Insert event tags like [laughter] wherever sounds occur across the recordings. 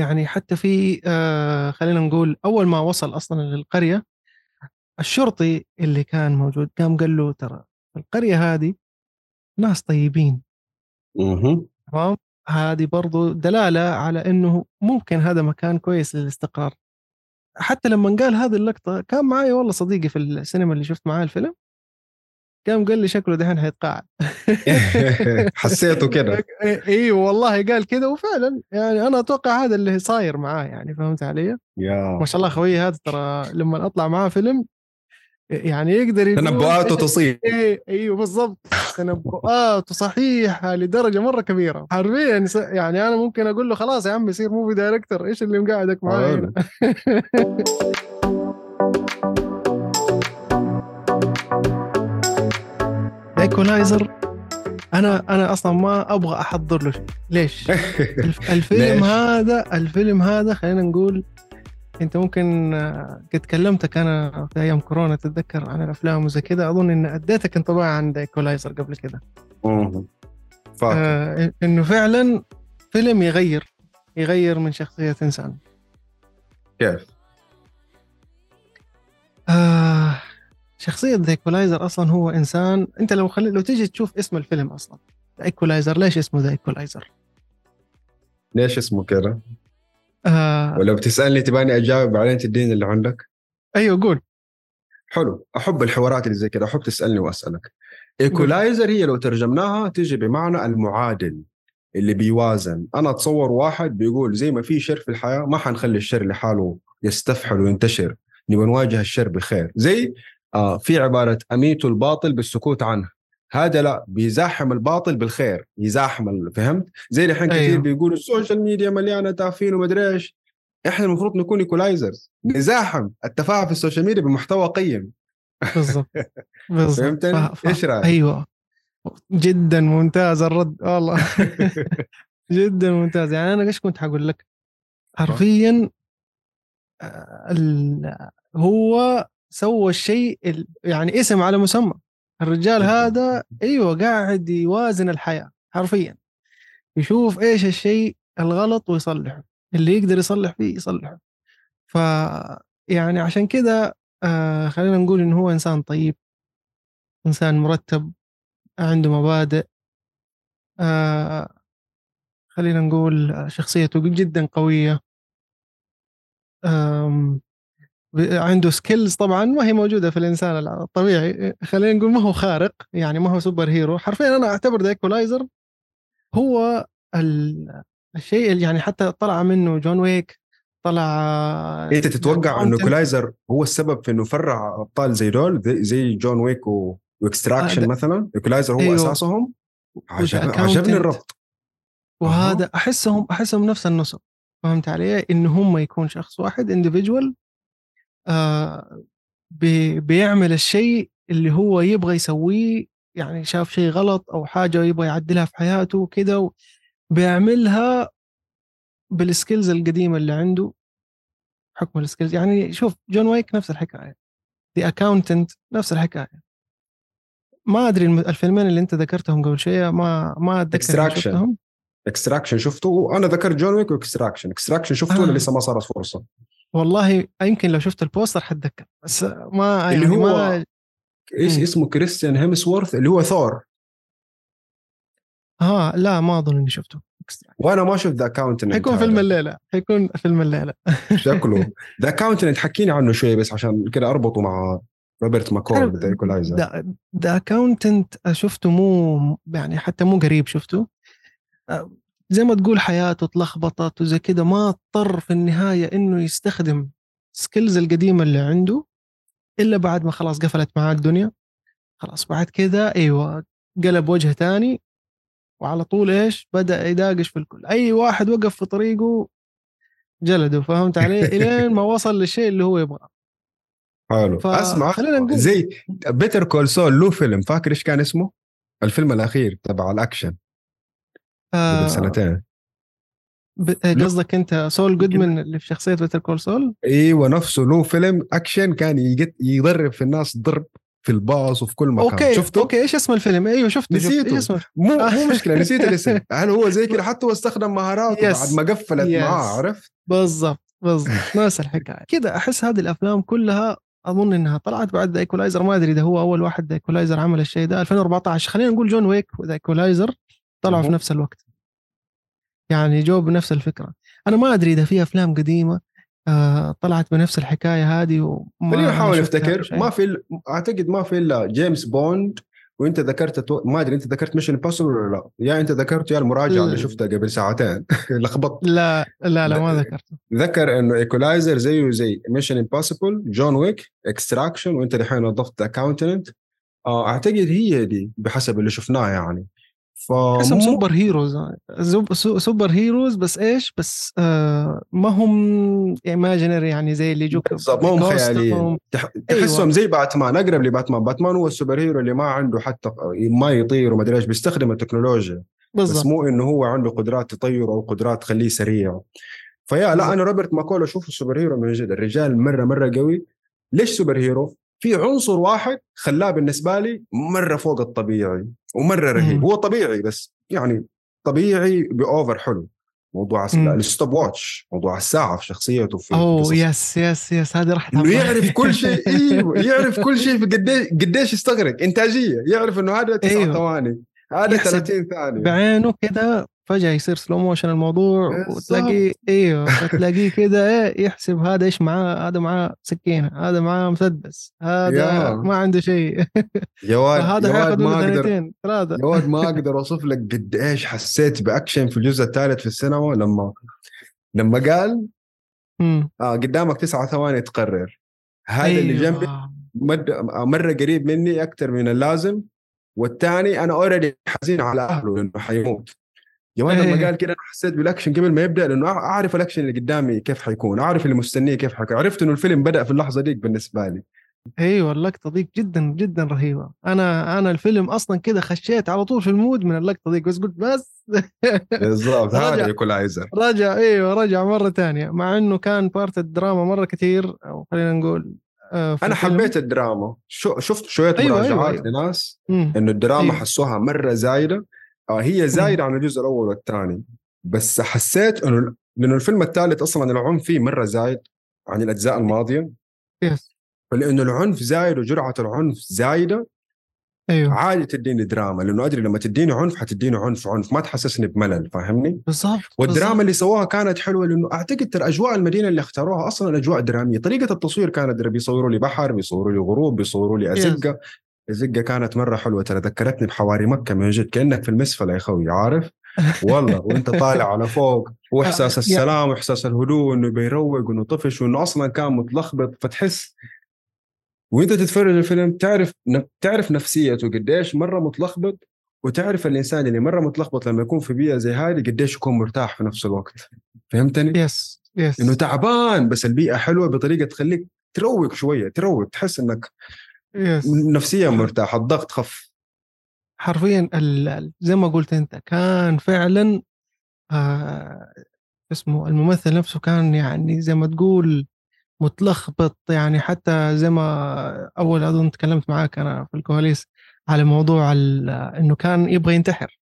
يعني حتى في آه خلينا نقول أول ما وصل أصلا للقرية الشرطي اللي كان موجود قام قال له ترى القرية هذه ناس طيبين. تمام؟ هذه برضو دلالة على إنه ممكن هذا مكان كويس للاستقرار. حتى لما قال هذه اللقطة كان معي والله صديقي في السينما اللي شفت معاه الفيلم. قام قال لي شكله دحين حيتقاعد. [laughs] حسيته [laughs] كده. اي والله قال كذا وفعلا يعني أنا أتوقع هذا اللي صاير معاه يعني فهمت علي؟ yeah. ما شاء الله خوي هذا ترى لما أطلع معاه فيلم يعني يقدر تنبؤاته [laughs] تصيب إيه إيوه بالضبط. تنبؤاته صحيحه لدرجة مرة كبيرة. حرفيا يعني أنا ممكن أقول له خلاص يا عم يصير movie director إيش اللي مقعدك معايا؟ Equalizer أنا أنا أصلا ما أبغى أحضر له. شيء ليش؟ [laughs] الف- الفيلم؟ هذا الفيلم هذا خلينا نقول أنت ممكن آه، قد كلمتك أنا في أيام كورونا تتذكر عن الأفلام وزي كذا. أظن إن أديتك انطباع عن Equalizer قبل كذا. آه إنه فعلا فيلم يغير يغير من شخصية إنسان. كيف؟ آه شخصية The Equalizer أصلا هو إنسان أنت لو خلي لو تيجي تشوف اسم الفيلم أصلا The Equalizer ليش اسمه The Equalizer؟ ليش اسمه كده؟ آه. ولو بتسألني تباني أجاوب بعدين تديني اللي عندك؟ أيوه قول. حلو. أحب الحوارات اللي زي كده أحب تسألني وأسألك. Equalizer هي لو ترجمناها تجي بمعنى المعادل اللي بيوازن. أنا أتصور واحد بيقول زي ما في شر في الحياة ما حنخلي الشر لحاله يستفحل وينتشر. نبغى نواجه الشر بخير. زي آه في عبارة اميت الباطل بالسكوت عنه. هذا لا بيزاحم الباطل بالخير يزاحم فهمت؟ زي الحين أيوه. كثير بيقولوا ال social media مليانة تافهين ومدري إيش. إحنا المفروض نكون equalizers نزاحم التفاهة في ال social media بمحتوى قيم. بالضبط. [laughs] بالضبط. فهمتني؟ ف- ف- إيش رأيك؟ أيوه. جدا ممتاز الرد. والله. [laughs] [laughs] جدا ممتاز. يعني أنا إيش كنت حقول لك؟ حرفيا آه، ال- هو سوى الشيء ال- يعني اسم على مسمى. الرجال. هذا أيوه قاعد يوازن الحياة حرفيا. يشوف إيش الشيء الغلط ويصلحه. اللي يقدر يصلح فيه يصلحه. ف يعني عشان كذا آه خلينا نقول إنه هو إنسان طيب إنسان مرتب عنده مبادئ آه خلينا نقول شخصيته جدا قوية. عنده skills طبعا ما هي موجودة في الإنسان الطبيعي خلينا نقول ما هو خارق يعني ما هو superhero حرفيا أنا أعتبر The Equalizer هو ال- الشيء اللي يعني حتى طلع منه جون ويك طلع أنت تتوقع إنه. Equalizer هو السبب في إنه فرع أبطال زي دول زي, زي جون ويك و... و Extraction آه، مثلا Equalizer هو أيوه. أساسهم عجب... عجبني. الربط وهذا احسهم أحسهم نفس النسب فهمت علي؟ ان هم يكون شخص واحد individual آه بي بيعمل الشيء اللي هو يبغى يسويه يعني شاف شيء غلط أو حاجة يبغى يعدلها في حياته وكذا بيعملها بال skills القديمة اللي عنده. حكم ال skills يعني شوف جون ويك نفس الحكاية. The Accountant نفس الحكاية. ما أدري الفيلمين اللي أنت ذكرتهم قبل شوية ما ما اتذكر. شفتهم. Extraction شفته؟ أنا ذكرت جون ويك و Extraction Extraction شفته آه. لسه ما صارت فرصة؟ والله يمكن لو شفت ال poster حتذكر بس ما اللي يعني هو ما إيش مم. اسمه كريستيان هيمسورث اللي هو ثور. ها لا ما أظن إني شفته. وأنا ما شفت The Accountant حيكون فيلم الليلة حيكون فيلم الليلة. شكله. [laughs] The Accountant حكيني عنه شوي بس عشان كده أربطه مع روبرت ماكول The Equalizer The Accountant شفته مو يعني حتى مو قريب شفته. آه، زي ما تقول حياته تلخبطت وزي كده ما اضطر في النهاية إنه يستخدم skills القديمة اللي عنده إلا بعد ما خلاص قفلت معاه الدنيا. خلاص بعد كده أيوه قلب وجه تاني وعلى طول إيش بدأ يداقش في الكل. أي واحد وقف في طريقه جلده فهمت علي؟ [laughs] إلين ما وصل للشيء اللي هو يبغاه. حلو. ف- اسمع خلينا نقول- زي Better Call Saul له فيلم فاكر إيش كان اسمه؟ الفيلم الأخير تبع الأكشن. آه قبل سنتين ب- قصدك أنت سول جودمان اللي في شخصية Better Call Saul أيوه نفسه له فيلم أكشن كان يضرب في الناس ضرب في الباص وفي كل مكان okay شفته؟ okay إيش اسم الفيلم أيوه شفته. نسيته. إيش اسمه مو [laughs] مو مشكلة نسيت الاسم هل هو زي كده [laughs] حتى هو استخدم مهاراته Yes. بعد ما قفلت Yes. معاه عرفت؟ بالضبط بالضبط [laughs] نفس الحكاية كده أحس هذه الأفلام كلها أظن إنها طلعت بعد The Equalizer ما أدري إذا هو أول واحد The Equalizer عمل الشيء ده 2014 خلينا نقول جون ويك و The Equalizer طلعوا في. نفس الوقت. يعني جو بنفس الفكرة. أنا ما أدري إذا في أفلام قديمة آه طلعت بنفس الحكاية هذه وما شفتها نفتكر شيء. ما في ال- أعتقد ما في إلا جيمس بوند وأنت ذكرت تو... ما أدري أنت ذكرت Mission Impossible ولا لا؟ يا أنت ذكرت يا المراجعة اللي ال- شفتها قبل ساعتين. [laughs] لخبطت. لا لا لا ما. ذكرته. ذكر إنه Equalizer زيه زي Mission Impossible جون ويك Extraction وأنت الحين اضفت Accountant أعتقد هي دي بحسب اللي شفناه يعني. اسم super heroes superheroes بس إيش بس آه ما هم imaginary يعني زي اللي يجوك بالضبط ما هم. خياليين تح... تحسهم أيوة. زي باتمان أقرب لباتمان باتمان هو ال superhero اللي ما عنده حتى ما يطير وما أدري إيش بيستخدم التكنولوجيا بس بالضبط مو إنه هو عنده قدرات تطير أو قدرات تخليه سريع فيا لا. أنا روبرت ماكول اشوفه superhero من جد الرجال مرة مرة قوي ليش superhero؟ في عنصر واحد خلاه بالنسبة لي مرة فوق الطبيعي ومرة رهيب. هو طبيعي بس يعني طبيعي ب over حلو موضوع. ال stopwatch موضوع الساعة في شخصيته في أوه قصص. yes yes yes هذه راحت إنه يعرف كل شيء [laughs] أيوه يعرف كل شيء في قديش قديش يستغرق إنتاجية يعرف إنه هذا تسع أيوه. ثواني هذا يحسب 30 ثانية بعينه كده فجأة يصير slow motion الموضوع. وتلاقيه أيوه تلاقيه [laughs] كده إيه يحسب هذا إيش معاه هذا معاه سكينة هذا معاه مسدس هذا. ما عنده شيء [laughs] يا واد حياخذ ما أقدر ثلاثة يا واد ما [laughs] أقدر أوصف لك قد إيش حسيت بأكشن في الجزء الثالث في السينما لما لما قال. آه قدامك تسعة ثواني تقرر هذا اللي جنبي أيوة. مد... مرة قريب مني أكثر من اللازم والثاني أنا already حزين على أهله لأنه حيموت يا ولد لما إيه. قال كده أنا حسيت بالأكشن قبل ما يبدأ لأنه أعرف الأكشن اللي قدامي كيف حيكون أعرف اللي مستنيه كيف حيكون عرفت إنه الفيلم بدأ في اللحظة ديك بالنسبة لي أيوه اللقطه ديك جدا جدا رهيبة أنا أنا الفيلم أصلا كده خشيت على طول في ال mood من اللقطة ديك بس قلت بس [laughs] بالضبط. هذا Equalizer رجع أيوه رجع مرة ثانية مع إنه كان part الدراما مرة كثير أو خلينا نقول آه، أنا الفيلم. حبيت الدراما شفت شوية أيوة، أيوة، مراجعات أيوة. لناس مم. إنه الدراما أيوة. حسوها مرة زايدة آه هي زايدة عن الجزء الأول والثاني. بس حسيت إنه لأنه الفيلم الثالث أصلا العنف فيه مرة زايد عن الأجزاء الماضية. yes فلأنه العنف زايد وجرعة العنف زايدة أيوه. عادي تديني دراما لأنه أدري لما تديني عنف حتديني عنف عنف ما تحسسني بملل فاهمني؟ بالضبط والدراما بالضبط. اللي سووها كانت حلوة لأنه أعتقد ترى أجواء المدينة اللي اختاروها أصلا أجواء درامية، طريقة التصوير كانت بيصوروا لي بحر، بيصوروا لي غروب، بيصوروا لي أزقة، الزقه كانت مرة حلوة ترى ذكرتني بحواري مكة من جد كأنك في المسفله يا خوي عارف؟ والله وأنت طالع على فوق وإحساس [laughs] السلام وإحساس الهدوء انه بيروق وإنه طفش وإنه أصلا كان متلخبط فتحس وأنت تتفرج الفيلم تعرف تعرف نفسيته قديش مرة متلخبط وتعرف الإنسان اللي مرة متلخبط لما يكون في بيئة زي هذه قديش يكون مرتاح في نفس الوقت فهمتني؟ yes yes إنه تعبان بس البيئة حلوة بطريقة تخليك تروق شوية تروق تحس إنك yes نفسيا مرتاح الضغط خف. حرفيا زي ما قلت أنت كان فعلا آه اسمه الممثل نفسه كان يعني زي ما تقول متلخبط يعني حتى زي ما أول أظن تكلمت معاك أنا في الكواليس على موضوع إنه كان يبغى ينتحر.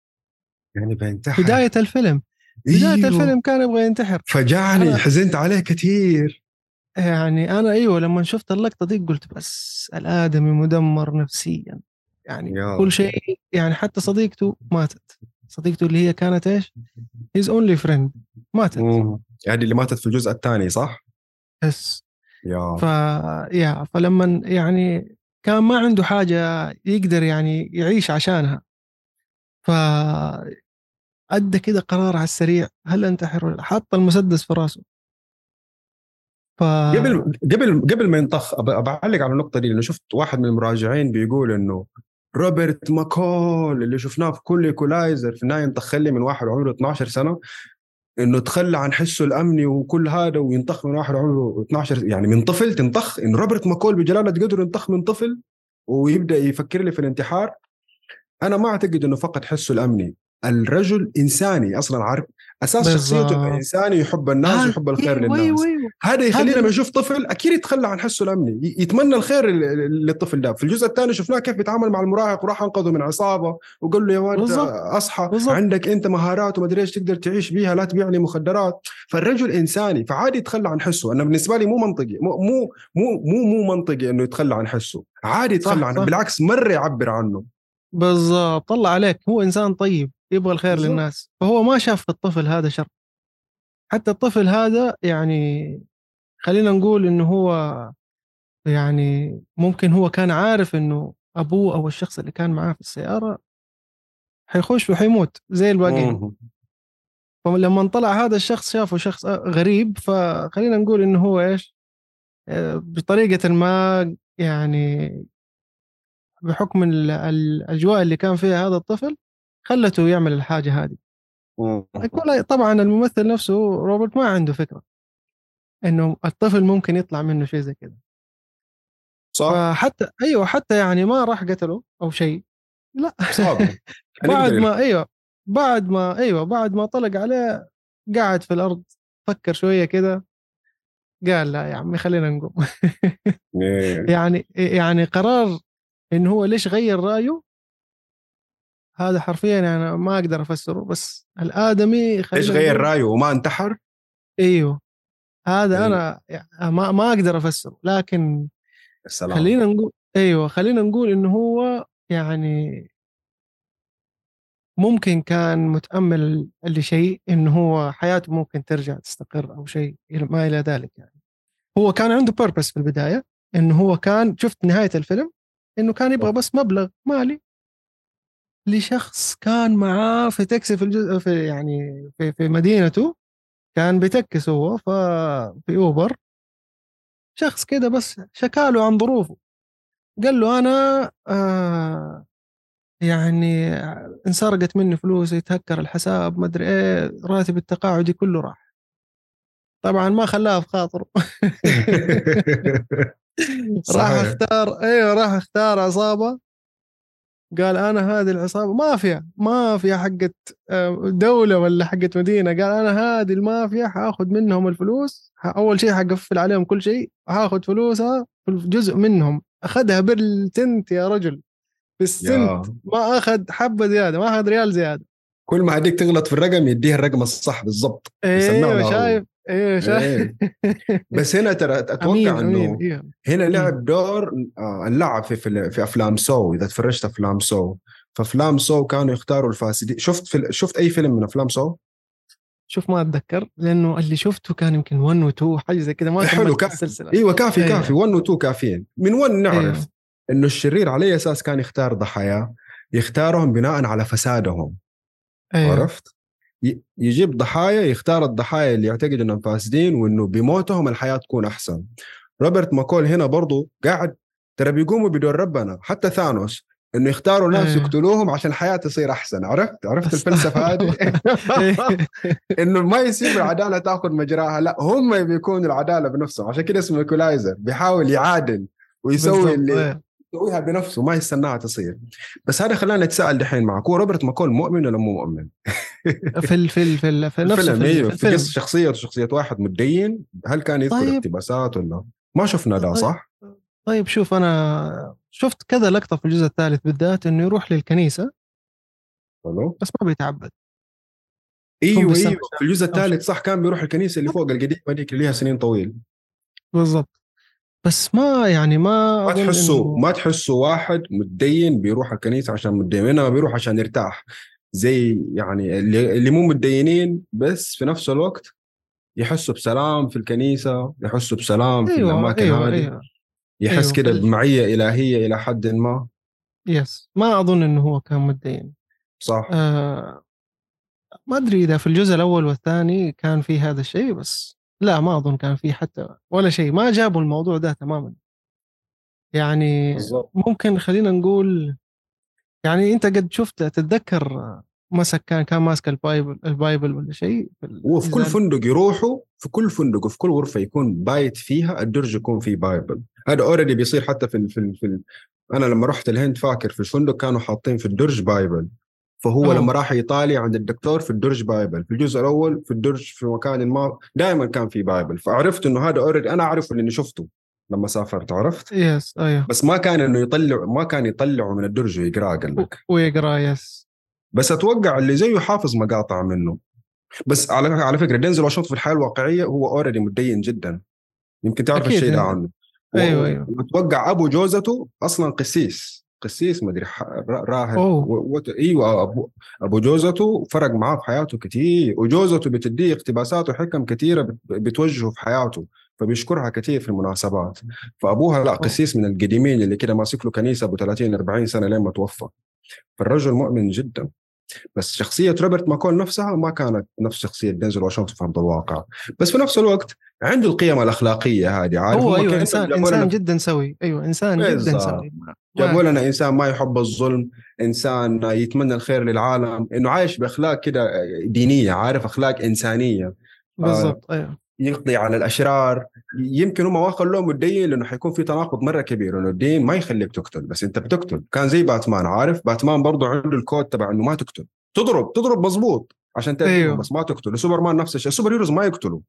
يعني بينتحر بداية الفيلم بداية أيوه. الفيلم كان يبغى ينتحر. فجعني حزنت عليه كثير يعني أنا أيوه لما شفت اللقطة دي قلت بس الادمي مدمر نفسيا يعني. كل شيء يعني حتى صديقته ماتت صديقته اللي هي كانت إيش؟ his only friend ماتت مم. يعني اللي ماتت في الجزء الثاني صح؟ بس يا ف يا فلما يعني كان ما عنده حاجة يقدر يعني يعيش عشانها ف أدى كده قرار على السريع هل أنتحر ولا لا؟ حط المسدس في راسه ف قبل قبل قبل ما ينطخ بعلق على النقطة دي لأنه شفت واحد من المراجعين بيقول إنه روبرت ماكول اللي شفناه في كل Equalizer في النهاية ينطخ لي من واحد عمره 12 سنة إنه تخلى عن حسه الأمني وكل هذا وينطخ من واحد عمره 12 يعني من طفل تنطخ انه روبرت ماكول بجلالة قدر ينطخ من طفل ويبدأ يفكر لي في الانتحار. أنا ما أعتقد إنه فقط حسه الأمني. الرجل إنساني أصلا عارف؟ أساس شخصيته إنسان يحب الناس هذا- ويحب الخير أيوة، للناس. أيوة، أيوة. هذا يخليه هذا- لما يشوف طفل أكيد يتخلى عن حسه الأمني. يتمنى الخير لل- للطفل ده. في الجزء الثاني شفناه كيف بيتعامل مع المراهق وراح أنقذه من عصابة وقال له يا ولد. أصحى. بالضبط. عندك أنت مهارات ومدري إيش تقدر تعيش بيها لا تبيع لي مخدرات. فالرجل إنساني فعادي يتخلى عن حسه. أنا بالنسبة لي مو منطقي. مو مو مو مو, مو منطقي إنه يتخلى عن حسه. عادي يتخلى عنه. بالعكس مرة يعبر عنه. بالضبط. طلع عليك. هو إنسان طيب. يبغى الخير بالضبط. للناس فهو ما شاف في الطفل هذا شر حتى الطفل هذا يعني خلينا نقول إنه هو يعني ممكن هو كان عارف إنه أبوه أو الشخص اللي كان معاه في السيارة حيخش وحيموت زي الباقيين. فلما طلع هذا الشخص شافه شخص غريب فخلينا نقول إنه هو إيش آه، بطريقة ما يعني بحكم ال- الأجواء اللي كان فيها هذا الطفل خلته يعمل الحاجة هذه. طبعا الممثل نفسه روبرت ما عنده فكرة إنه الطفل ممكن يطلع منه شيء زي كذا. صح. فحتى أيوه حتى يعني ما راح قتله أو شيء. لا. [laughs] بعد ما أيوه بعد ما أيوه بعد ما طلق عليه قاعد في الأرض فكر شوية كذا. قال لا يا عمي خلينا نقوم. إيه. [laughs] يعني يعني قرار انه هو ليش غير رأيه هذا حرفيا أنا ما أقدر أفسره بس الآدمي ليش غير رأيه وما انتحر؟ إيوه هذا إيه. أنا ما ما أقدر أفسره لكن السلام خلينا نقول إيوه خلينا نقول إنه هو يعني ممكن كان متأمل لشيء إنه هو حياته ممكن ترجع تستقر أو شيء ما إلى ذلك يعني هو كان عنده بيربس في البداية إنه هو كان شفت نهاية الفيلم إنه كان يبغى بس مبلغ مالي لشخص كان معاه في تاكسي في الجزء في يعني في, في مدينته. كان بيتكس هو في أوبر. شخص كده بس شكاله عن ظروفه. قال له أنا آه يعني انسرقت مني فلوس يتهكر الحساب ما أدري إيه راتب التقاعدي كله راح. طبعا ما خلاها في خاطره. [laughs] راح. اختار أيوه راح اختار عصابة. قال أنا هذه العصابة مافيا مافيا حقت آه، دولة ولا حقت مدينة. قال أنا هذه المافيا حأخذ منهم الفلوس أول شيء حقفل عليهم كل شيء حأخذ فلوسها جزء منهم. أخذها بالتنت يا رجل بالسنت. ما أخذ حبة زيادة ما أخذ ريال زيادة. كل ما هديك تغلط في الرقم يديها الرقم الصح بالضبط أيوه. شايف. شايف إيه. بس هنا ترى [laughs] أتوقع إنه أيوه هنا لعب دور آه، اللعب في في, أفلام Saw. إذا تفرجت أفلام Saw. فأفلام Saw كانوا يختاروا الفاسدين. شفت في شفت أي فيلم من أفلام Saw؟ شوف ما أتذكر لأنه اللي شفته كان يمكن 1 و 2 حاجة زي كذا ما حلو كملت كافي السلسله إيوه كافي أيوة. كافي. 1 و 2 كافيين. من 1 نعرف أيوة. إنه الشرير على أي أساس كان يختار ضحاياه يختارهم بناء على فسادهم. أيوه عرفت؟ يجيب ضحايا يختار الضحايا اللي يعتقد إنهم فاسدين وإنه بموتهم الحياة تكون أحسن. روبرت ماكول هنا برضو قاعد ترى بيقوموا بدور ربنا حتى ثانوس إنه يختاروا ناس أيوه. يقتلوهم عشان الحياة تصير أحسن عرفت عرفت الفلسفة هذه. [laughs] [laughs] إنه ما يسيب العدالة تأخذ مجراها لا هم بيكونوا العدالة بنفسهم عشان كده اسمه Equalizer بيحاول يعادل ويسوي. اللي إيه. يسويها بنفسه. ما يستناها تصير. بس هذا خلانا نتساءل دحين معك هو روبرت ماكول مؤمن ولا مو مؤمن؟ في ال في ال في, ال في نفسه الفيلم في, أيوه. في الفيلم. قصة شخصية وشخصية واحد متدين هل كان يذكر طيب. اقتباسات ولا؟ ما شفنا ده طيب. صح؟ طيب شوف أنا شفت كذا لقطة في الجزء الثالث بالذات إنه يروح للكنيسة. حلو. بس ما بيتعبد. أيوه أيوه. في الجزء. الثالث صح كان بيروح الكنيسة اللي فوق القديمه ديك اللي لها سنين طويل. بالضبط. بس ما يعني ما ما تحسوا ما تحسوا واحد متدين بيروح الكنيسة عشان متدين انما بيروح عشان يرتاح. زي يعني اللي, اللي مو متدينين بس في نفس الوقت يحسوا بسلام في الكنيسة يحسوا بسلام في أيوه الأماكن أيوه هذه. أيوه يحس أيوة. كده بمعية إلهية إلى حد ما. يس ما أظن إنه هو كان متدين. صح. آه ما أدري إذا في الجزء الأول والثاني كان في هذا الشيء بس لا ما أظن كان في حتى ولا شيء ما جابوا الموضوع ده تماما. يعني ممكن خلينا نقول يعني أنت قد شفت تتذكر مسك كان كان ماسك ال Bible ال Bible ولا شيء في هو في كل فندق يروحوا في كل فندق وفي كل غرفة يكون بايت فيها الدرج يكون فيه Bible. هذا already بيصير حتى في ال في, ال في ال أنا لما رحت الهند فاكر في الفندق كانوا حاطين في الدرج Bible. فهو أوه. لما راح إيطاليا عند الدكتور في الدرج Bible في الجزء الأول في الدرج في مكان ما دائما كان في Bible فعرفت إنه هذا already أنا أعرفه لاني شفته لما سافرت عرفت؟ yes أيوه. بس ما كان إنه يطلع ما كان يطلعه من الدرج ويقراه قال لك ويقرا yes بس أتوقع اللي زيه حافظ مقاطع منه. بس على على فكرة دينزل واشنطن في الحياة الواقعية هو already متدين جدا. يمكن تعرف الشيء ده. عنه. أيوة، أيوة. واتوقع أبو جوزته أصلا قسيس. قسيس مدري راهب. و- أيوه ابو أبو جوزته فرق معاه في حياته كثير وجوزته بتديه اقتباسات وحكم كثيره بت- بتوجهه في حياته فبيشكرها كثير في المناسبات. فأبوها لا قسيس من القديمين اللي كده ماسك له كنيسة أبو 30 40 سنة لين ما توفى. فالرجل مؤمن جدا. بس شخصية روبرت ماكول نفسها ما كانت نفس شخصية دينزل واشنطن في أرض الواقع. بس في نفس الوقت عنده القيم الأخلاقية هذه عارف؟ هو أيوه إنسان إنسان جدا سوي. أيوه إنسان جدا. سوي. جابوا ما- لنا إنسان ما يحب الظلم إنسان يتمنى الخير للعالم إنه عايش بأخلاق كده دينية عارف أخلاق إنسانية. بالضبط أيوه. يقضي على الأشرار. يمكن هم ما خلوه متدين لأنه حيكون في تناقض مرة كبير إنه الدين ما يخليك تقتل بس أنت بتقتل. كان زي باتمان عارف؟ باتمان برضه عنده الكود تبع إنه ما تقتل. تضرب تضرب مظبوط عشان تقتل أيوه. بس ما تقتل سوبرمان نفس الشيء ال superheroes ما يقتلوا.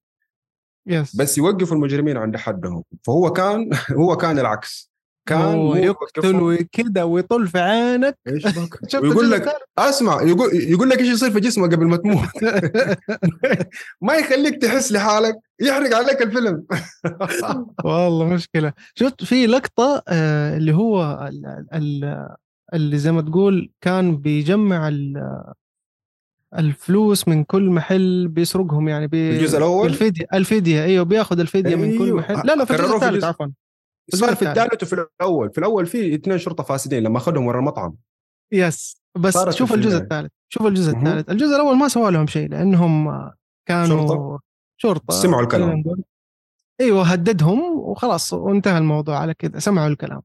yes بس يوقفوا المجرمين عند حدهم. فهو كان [laughs] هو كان العكس. كان يقتل. وكذا ويطل في عينك إيش [laughs] ويقول لك؟ أسمع يقول يقول لك إيش يصير في جسمك قبل ما تموت [laughs] ما يخليك تحس لحالك يحرق عليك الفيلم [laughs] والله مشكلة شفت في لقطة آه، اللي هو ال- ال- اللي زي ما تقول كان بيجمع ال- الفلوس من كل محل بيسرقهم يعني بي الجزء الأول؟ الفيديا الفيديا أيوه بياخذ الفيديا من كل أيوه. محل لا لا في الجزء الثالث عفوا صار في الثالث. وفي الأول في الأول في اثنين شرطة فاسدين لما أخذهم ورا المطعم يس بس شوف الجزء الفيلم. الثالث شوف الجزء. الثالث الجزء الأول ما سووا لهم شيء لأنهم كانوا شرطة؟ شرطة سمعوا الكلام. أيوه هددهم وخلاص وانتهى الموضوع على كذا سمعوا الكلام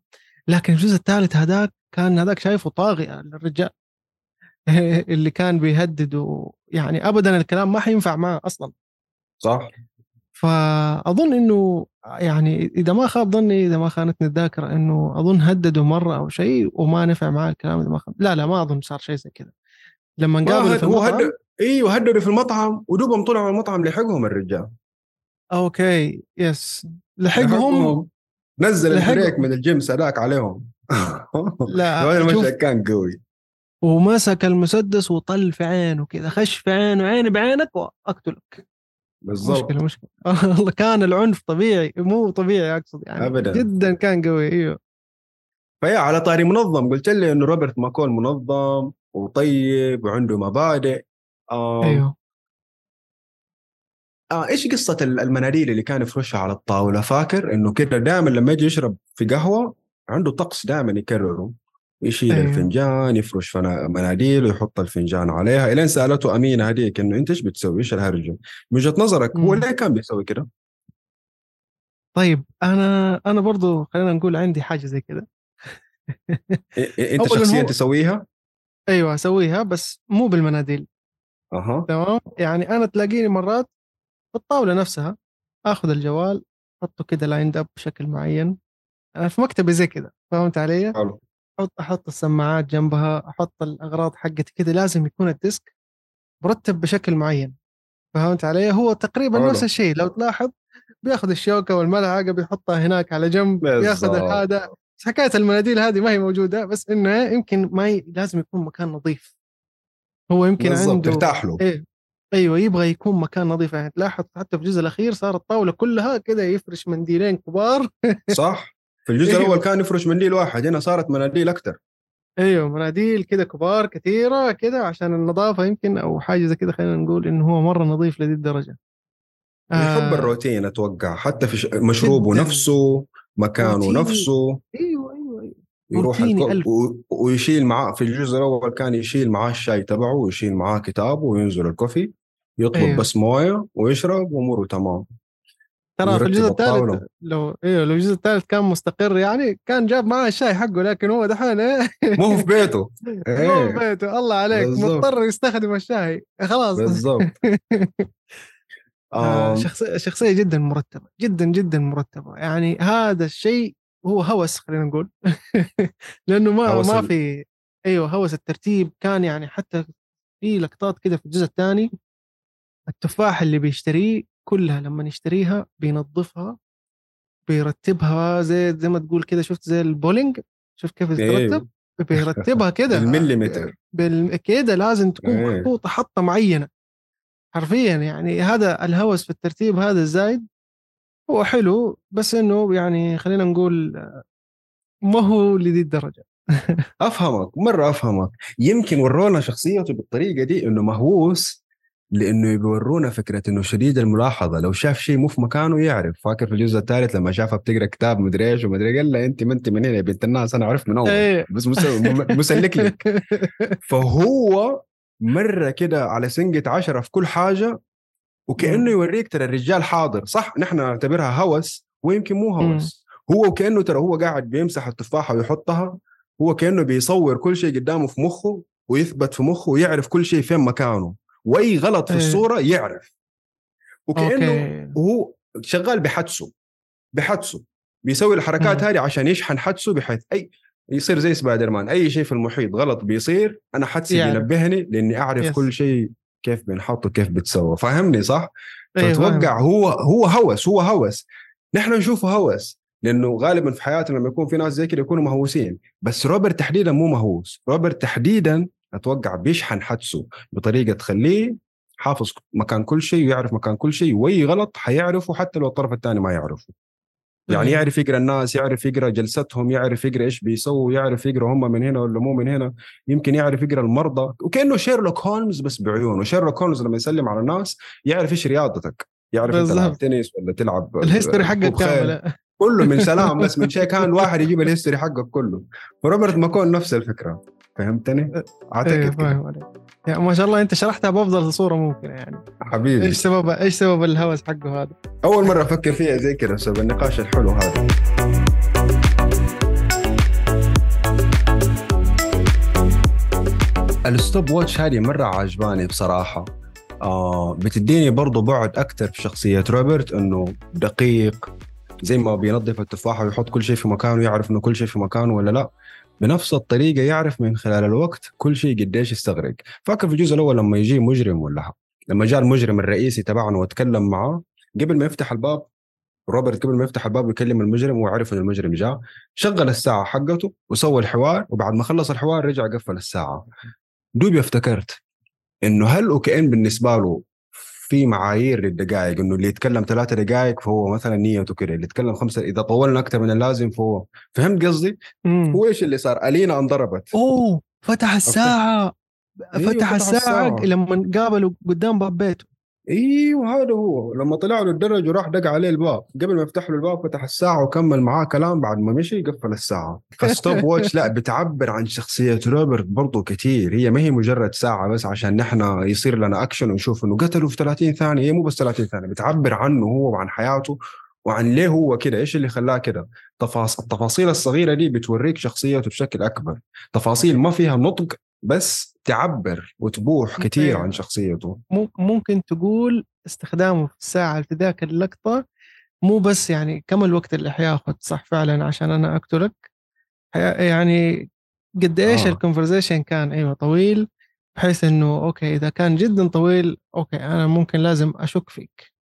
لكن الجزء الثالث هذاك كان هذاك شايفه طاغية الرجال [laughs] اللي كان بيهدد و- يعني ابدا الكلام ما حينفع معه أصلا صح فأظن إنه يعني إذا ما خاب ظني إذا ما خانتني الذاكره إنه أظن هدده مرة أو شيء وما نفع معاه الكلام إذا ما خاب. لا لا ما أظن صار شيء زي كده لما هد- في المطعم أيوه هددوا في المطعم ودوبهم طلعوا من المطعم لحقهم الرجال. أوكي يس لحقهم نزل لحقهم. البريك من الجيمس هذاك عليهم. [laughs] لا المشهد كان قوي. ومسك المسدس وطل في عينه كذا خش في عينه عيني بعينك وأقتلك. بالضبط. مشكلة مشكلة. [laughs] والله كان العنف طبيعي مو طبيعي أقصد يعني أبداً. جدا كان قوي إيوه. فيا على طاري منظم قلت لي إنه روبرت ماكول منظم وطيب وعنده مبادئ. آه أيوه. آه إيش قصة ال- المناديل اللي كان يفرشها على الطاولة؟ فاكر إنه كده دائما لما يجي يشرب في قهوة عنده طقس دائما يكرره. يشيل أيوه. الفنجان يفرش فنا- مناديل ويحط الفنجان عليها إلين سألته امينه هذيك إنه أنت إيش بتسوي؟ إيش الهرجة؟ من وجهة نظرك هو. ليه كان بيسوي كده؟ طيب أنا أنا برضو خلينا نقول عندي حاجة زي كده. أنت شخصيا هو- تسويها؟ أيوه أسويها بس مو بالمناديل. أها. تمام؟ يعني أنا تلاقيني مرات في الطاولة نفسها آخذ الجوال أحطه كده lined up بشكل معين. أنا في مكتبي زي كده فهمت علي؟ حلو. أحط أحط السماعات جنبها أحط الأغراض حقتي كده لازم يكون ال desk مرتب بشكل معين. فهمت علي؟ هو تقريبا. نفس الشيء لو تلاحظ بياخذ الشوكة والملعقه بيحطها هناك على جنب بياخذ. هذا حكاية المناديل هذه ما هي موجودة بس إنه يمكن ما ي... لازم يكون مكان نظيف. هو يمكن بالضبط عنده ترتاح له. إيه أيوه يبغى يكون مكان نظيف. يعني تلاحظ حتى في الجزء الأخير صار الطاولة كلها كذا يفرش منديلين كبار. صح. في الجزء أيوه. الأول كان يفرش منديل واحد هنا صارت مناديل أكثر أيوه مناديل كذا كبار كثيرة كذا عشان النظافة يمكن أو حاجة زي كذا خلينا نقول إنه هو مرة نظيف لذي الدرجة يحب آه، الروتين أتوقع حتى في ش... مشروبه. نفسه مكانه روتيني. نفسه أيوه أيوه أيوه يروح. و... ويشيل معاه في الجزء الأول كان يشيل معاه الشاي تبعه ويشيل معاه كتابه وينزل الكوفي يطلب أيوه. أيوه. بس موية ويشرب وأموره تمام ترى في الجزء الثالث. لو أيوه لو الجزء الثالث كان مستقر يعني كان جاب معاه الشاي حقه لكن هو دحين إيه؟ [laughs] مو هو في بيته. [laughs] إيه. بيته. الله عليك. بالضبط. مضطر يستخدم الشاي. خلاص. بالضبط. [laughs] آه، آم، شخصية شخصية جدا مرتبة. جدا جدا مرتبة. يعني هذا الشيء هو هوس خلينا نقول. لأنه ما ما في أيوه هوس الترتيب. كان يعني حتى في لقطات كده في الجزء الثاني التفاح اللي بيشتريه كلها لما يشتريها بينظفها بيرتبها زي زي ما تقول كده شفت زي البولينج؟ شفت كيف ترتب بيرتبها [laughs] كده بالمليمتر. بال... كده لازم تكون إيه. محطوطة حطة معينة. حرفيا يعني هذا الهوس في الترتيب هذا الزايد هو حلو بس إنه يعني خلينا نقول ما هو لذي الدرجة. [laughs] أفهمك مرة أفهمك. يمكن ورونا شخصيته بالطريقة دي إنه مهووس لأنه يورونا فكرة إنه شديد الملاحظة. لو شاف شيء مو في مكانه يعرف. فاكر في الجزء الثالث لما شافها بتقرأ كتاب مدري إيش ومدري قال لها أنت ما أنت من هنا يا بنت الناس؟ أنا عرفت من أول. إيه. بس مسلك لك. [laughs] فهو مرة كده على سنقة عشرة في كل حاجة وكأنه مم. يوريك ترى الرجال حاضر. صح نحن نعتبرها هوس ويمكن مو هوس. هو كأنه ترى هو قاعد بيمسح التفاحة ويحطها هو كأنه بيصور كل شيء قدامه في مخه ويثبت في مخه ويعرف كل شيء فين مكانه. واي غلط في إيه. الصورة يعرف وكأنه وهو شغال بحدسه بحدسه بيسوي الحركات. هذه عشان يشحن حدسه بحيث أي يصير زي سبايدر مان أي شيء في المحيط غلط بيصير أنا حدسي يعرف. بينبهني لإني أعرف yes. كل شيء كيف بنحط وكيف بتسوى فاهمني صح؟ أيوة، فاتوقع هو هو هوس هو هوس نحن نشوفه هوس لأنه غالبا في حياتنا لما يكون في ناس زي كده يكونوا مهووسين بس روبرت تحديدا مو مهووس روبرت تحديدا أتوقع بيشحن حدسه بطريقة تخليه حافظ مكان كل شيء ويعرف مكان كل شيء وأي غلط حيعرفه حتى لو الطرف الثاني ما يعرفه. يعني. يعرف يقرأ الناس يعرف يقرأ جلستهم يعرف يقرأ إيش بيسووا يعرف يقرأ هم من هنا ولا مو من هنا. يمكن يعرف يقرأ المرضى. وكأنه شيرلوك هولمز بس بعيونه شيرلوك هولمز لما يسلم على الناس يعرف إيش رياضتك. يعرف أنت تلعب. تنس ولا تلعب ال history حقك [laughs] كله من سلام بس من شيء كان واحد يجيب ال history حقك كله. فروبرت ماكول نفس الفكرة. فهمتني؟ أيوه اعتقد كده. فاهم عليك. يا ما شاء الله أنت شرحتها بأفضل صورة ممكنه يعني. حبيبي. إيش سبب إيش سبب الهوس حقه هذا؟ أول مرة أفكر فيها زي كذا بسبب النقاش الحلو هذا. الستوب واتش هذه مرة عجباني بصراحة. آه بتديني برضو بعد أكثر في شخصيه روبرت إنه دقيق زي ما بينظف التفاحة ويحط كل شيء في مكانه يعرف إنه كل شيء في مكانه ولا لا. بنفس الطريقة يعرف من خلال الوقت كل شيء قديش يستغرق. فاكر في الجزء الأول لما يجي مجرم ولا لما جاء المجرم الرئيسي تبعنا وتكلم معاه قبل ما يفتح الباب روبرت قبل ما يفتح الباب ويكلم المجرم وعرف إن المجرم جاء شغل الساعة حقته وسوى الحوار وبعد ما خلص الحوار رجع قفل الساعة. دوبي افتكرت إنه هل وكأن بالنسبة له في معايير للدقائق إنه اللي يتكلم ثلاثة دقائق فهو مثلا نيته كده اللي يتكلم خمسة إذا طولنا أكثر من اللازم فهو فهمت قصدي؟ هو إيش اللي صار؟ ألينا انضربت أوه فتح الساعة أيوه، فتح فتح الساعة الساعة. لما قابلوا قدام باب بيته إيوه هذا هو. لما طلع له الدرج وراح دق عليه الباب قبل ما يفتح له الباب فتح الساعة وكمل معاه كلام بعد ما مشي قفل الساعة. [laughs] ف stop watch لا بتعبر عن شخصية روبرت برضو كثير هي ما هي مجرد ساعة بس عشان نحن يصير لنا اكشن ونشوف إنه قتلوا في 30 ثانية. هي مو بس 30 ثانية بتعبر عنه هو وعن حياته وعن ليه هو كده. إيش اللي خلاه كده؟ تفاص... التفاصيل الصغيرة دي بتوريك شخصيته بشكل أكبر. تفاصيل ما فيها نطق بس تعبر وتبوح كثير عن شخصيته. مم- ممكن تقول استخدامه في الساعة في ذاك اللقطة مو بس يعني كم الوقت اللي حياخذ صح فعلا عشان أنا أقتلك؟ حي- يعني قد إيش آه. ال conversation كان؟ أيوه طويل بحيث إنه okay إذا كان جدا طويل okay أنا ممكن لازم أشك فيك.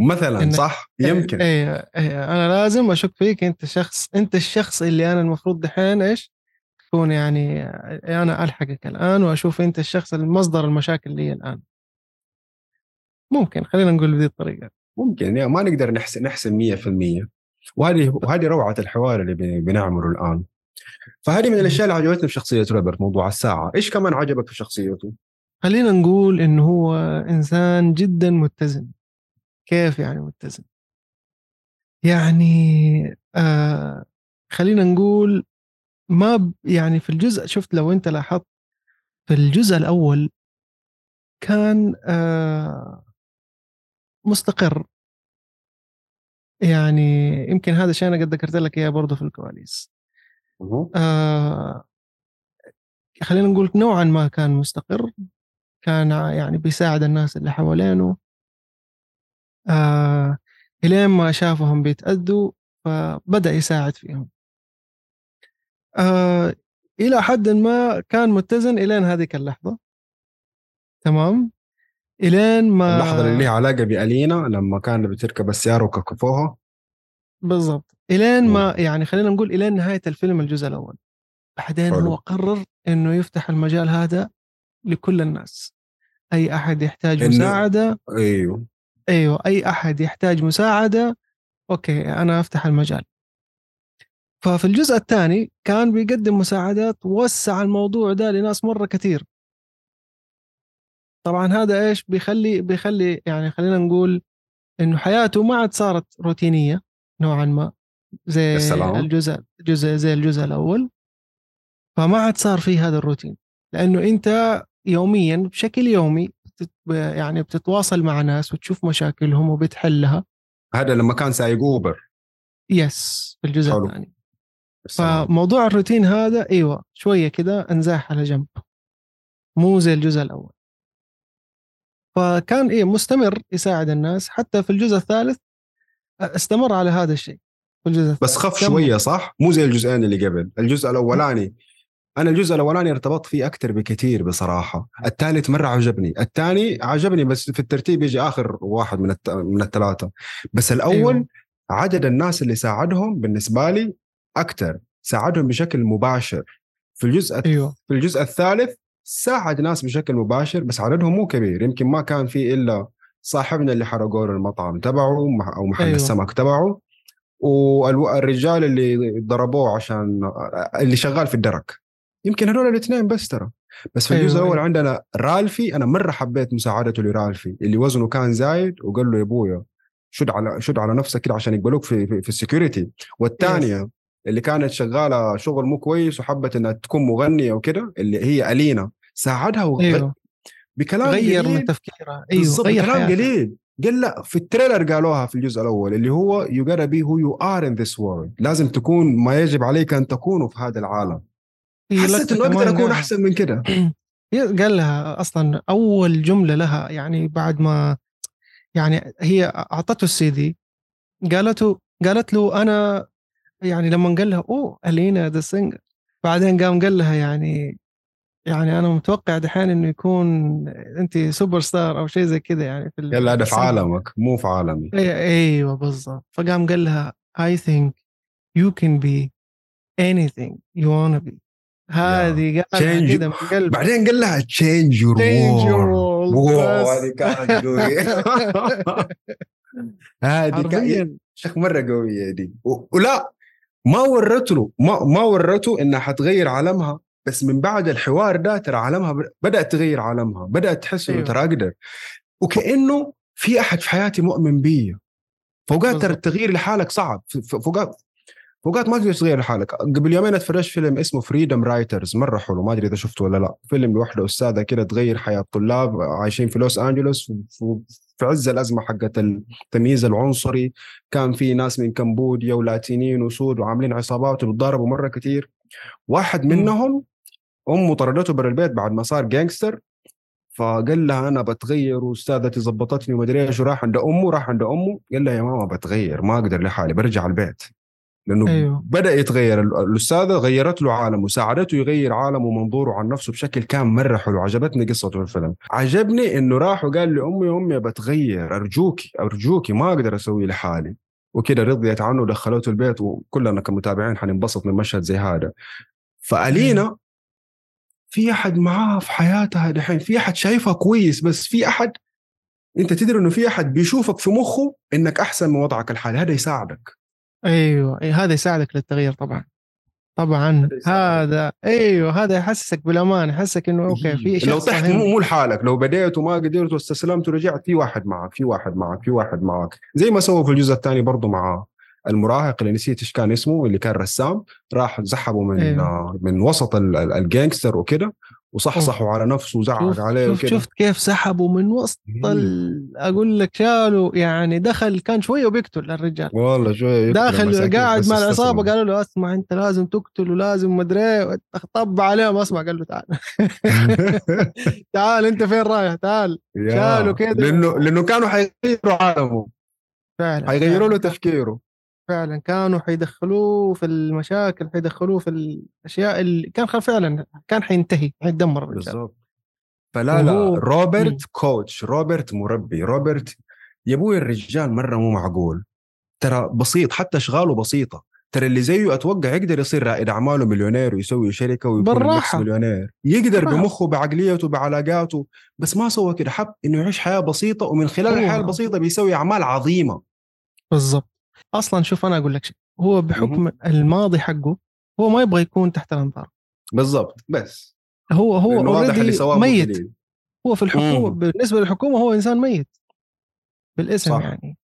مثلا صح؟ يمكن. إيه إيه أنا لازم أشك فيك أنت شخص أنت الشخص اللي أنا المفروض دحين إيش؟ تكون يعني أنا ألحقك الآن وأشوف أنت الشخص المصدر المشاكل لي الآن. ممكن خلينا نقول بهذه الطريقة. ممكن يعني ما نقدر نحسن نحسن 100% وهذه وهذه روعة الحوار اللي بن- بنعمله الآن. فهذه من الأشياء اللي عجبتني في شخصية روبرت موضوع الساعة. إيش كمان عجبك في شخصيته؟ خلينا نقول انه هو إنسان جدا متزن. كيف يعني متزن؟ يعني آه خلينا نقول ما يعني في الجزء شفت لو انت لاحظت في الجزء الأول كان آه مستقر. يعني يمكن هذا الشيء أنا قد ذكرت لك إياه برضه في الكواليس. آه خلينا نقول نوعا ما كان مستقر كان يعني بيساعد الناس اللي حوالينه. آه إلين ما شافهم بيتأذوا فبدأ يساعد فيهم. آه إلى حد ما كان متزن إلين هذيك اللحظة. تمام؟ إلين ما اللحظة اللي ليها علاقة بألينا لما كانت بتركب السيارة وكفوها بالضبط. إلين ما يعني خلينا نقول إلين نهاية الفيلم الجزء الأول. بعدين حلو. هو قرر إنه يفتح المجال هذا لكل الناس. أي أحد يحتاج إنه- مساعدة أيوه. أيوه أي أحد يحتاج مساعدة أوكي أنا أفتح المجال. ففي الجزء الثاني كان بيقدم مساعدات ووسع الموضوع ده لناس مرة كثير طبعا هذا إيش بيخلي بيخلي يعني خلينا نقول إنه حياته ما عاد صارت روتينية نوعا ما زي يا سلام. الجزء جزء زي الجزء الأول فما عاد صار في هذا الروتين لأنه أنت يوميا بشكل يومي يعني بتتواصل مع ناس وتشوف مشاكلهم وبتحلها هذا لما كان سايق أوبر يس في الجزء. الثاني السلام. فموضوع الروتين هذا إيوه شوية كده انزاح على جنب. مو زي الجزء الأول. فكان إيه مستمر يساعد الناس. حتى في الجزء الثالث استمر على هذا الشيء. في الجزء بس الثالث. خف كمل. شوية صح؟ مو زي الجزئين اللي قبل. الجزء الأولاني أنا الجزء الأولاني ارتبطت فيه أكثر بكثير بصراحة. الثالث مرة عجبني. الثاني عجبني بس في الترتيب يجي آخر واحد من الت... من الثلاثة. بس الأول أيوة. عدد الناس اللي ساعدهم بالنسبة لي أكثر ساعدهم بشكل مباشر في الجزء أيوه في الجزء الثالث ساعد ناس بشكل مباشر بس عددهم مو كبير يمكن ما كان في إلا صاحبنا اللي حرقوا له المطعم تبعه أو محل أيوة. أيوه. السمك تبعه والرجال اللي ضربوه عشان اللي شغال في الدرك يمكن هذول الاثنين بس ترى بس في أيوة، الجزء الأول أيوة. عندنا رالفي أنا مرة حبيت مساعدته لرالفي اللي وزنه كان زايد وقال له يا أبويا شد على شد على نفسك كده عشان يقبلوك في في, في ال security والثانية اللي كانت شغالة شغل مو كويس وحبت إنها تكون مغنية وكده اللي هي ألينا. ساعدها وغ... أيوه. بكلام غير من تفكيرها. أيوه غير كلام. قليل. قال لا في التريلر قالوها في الجزء الأول اللي هو you gotta be who you are in this world. لازم تكون ما يجب عليك أن تكونه في هذا العالم. حسيت إنه أقدر أكون. أحسن من كده. [clears throat] قال لها أصلا أول جملة لها يعني بعد ما يعني هي أعطته السي دي. قالته قالت له أنا يعني لما قال لها أوه ألينا the singer بعدين قام قال لها يعني يعني أنا متوقع دحين إنه يكون انت super star أو شيء زي كذا يعني في يلا هذا في. عالمك مو في عالمي. أي- أيوه بالضبط. فقام قال لها I think you can be anything you wanna be. هذه قالها كذا من قلب بعدين قال لها change your Change your world. world. واو بس. هذه كانت قوية. [laughs] [laughs] هذه كانت شيخ مرة قوية دي. ولا ما ورته ما ما ورته إنها حتغير عالمها بس من بعد الحوار ده ترى عالمها بدأت تغير عالمها بدأت تحس إنه أيوه. ترى أقدر. وكأنه في أحد في حياتي مؤمن بي فوقات ترى. التغيير لحالك صعب. فوقات فوقات ما تقدر تغير لحالك. قبل يومين اتفرجت فيلم اسمه Freedom Writers مرة حلو ما أدري إذا شفته ولا لا. فيلم لوحده أستاذة كده تغير حياة طلاب عايشين في لوس أنجلوس في عز الأزمة حقت التمييز العنصري كان في ناس من كمبوديا ولاتينيين وسود وعاملين عصابات وبتضاربوا مرة كثير واحد. منهم امه طردته برا البيت بعد ما صار جانجستر فقال لها أنا بتغير وأستاذتي زبطتني ومدري إيش وراح عند أمه راح عند أمه قال لها يا ماما بتغير ما أقدر لحالي برجع البيت لأنه أيوه. بدأ يتغير. ال- الأستاذة غيرت له عالمه وساعدته يغير عالمه ومنظوره عن نفسه بشكل كان مرة حلو. عجبتني قصته في الفيلم. عجبني إنه راح وقال لأمي أمي بتغير أرجوكي أرجوكي ما أقدر أسوي لحالي. وكده رضيت عنه ودخلته البيت وكلنا كمتابعين حننبسط من مشهد زي هذا. فألينا في أحد معاها في حياتها دحين. في أحد شايفها كويس بس في أحد أنت تدري إنه في أحد بيشوفك في مخه إنك أحسن من وضعك الحالي. هذا يساعدك. أيوه أي هذا يساعدك للتغيير طبعا طبعا هذا أيوه هذا يحسسك بالأمان يحسسك إنه أوكي في لو شخص طحت فاهمني. مو مو لحالك لو بديت وما قدرت واستسلمت ورجعت في واحد معك في واحد معك في واحد معك زي ما سووا في الجزء الثاني برضه مع المراهق اللي نسيت إيش كان اسمه اللي كان رسام راح سحبه من أيوه. من وسط ال- ال- الجانكستر وكده وصحصحوا على نفسه وزعق عليه شوف وكده. شفت كيف سحبوا من وسط. ال... أقول لك شالوا يعني دخل كان شوية وبيقتل الرجال. والله شوي داخل قاعد مع العصابة قالوا له اسمع انت لازم تقتل ولازم مدري إيه. طب عليهم اسمع قال له تعال. [laughs] تعال انت فين رايح؟ تعال. شالوا كده. لأنه لأنه كانوا حيغيروا عالمه فعلا حيغيروا له. تفكيره. فعلا كانوا حيدخلوه في المشاكل حيدخلوه في الأشياء اللي كان فعلا كان حينتهي حيتدمر الرجال. بالضبط. فلا لا روبرت مم. كوتش روبرت مربي روبرت يا أبوي الرجال مرة مو معقول. ترى بسيط حتى أشغاله بسيطة. ترى اللي زيه أتوقع يقدر يصير رائد اعمال ومليونير ويسوي شركة ويكون بالراحة. نفس مليونير. يقدر بالراحة. بمخه بعقليته بعلاقاته بس ما سوى كده. حب إنه يعيش حياة بسيطة ومن خلال الحياة البسيطة بيسوي أعمال عظيمة. بالضبط. أصلا شوف أنا أقول لك شيء هو بحكم الماضي حقه هو ما يبغى يكون تحت الأنظار. بالضبط بس. هو هو واضح اللي سواه هو ميت. دليل. هو في الحكومة مم. بالنسبة للحكومة هو إنسان ميت. بالاسم صح. يعني.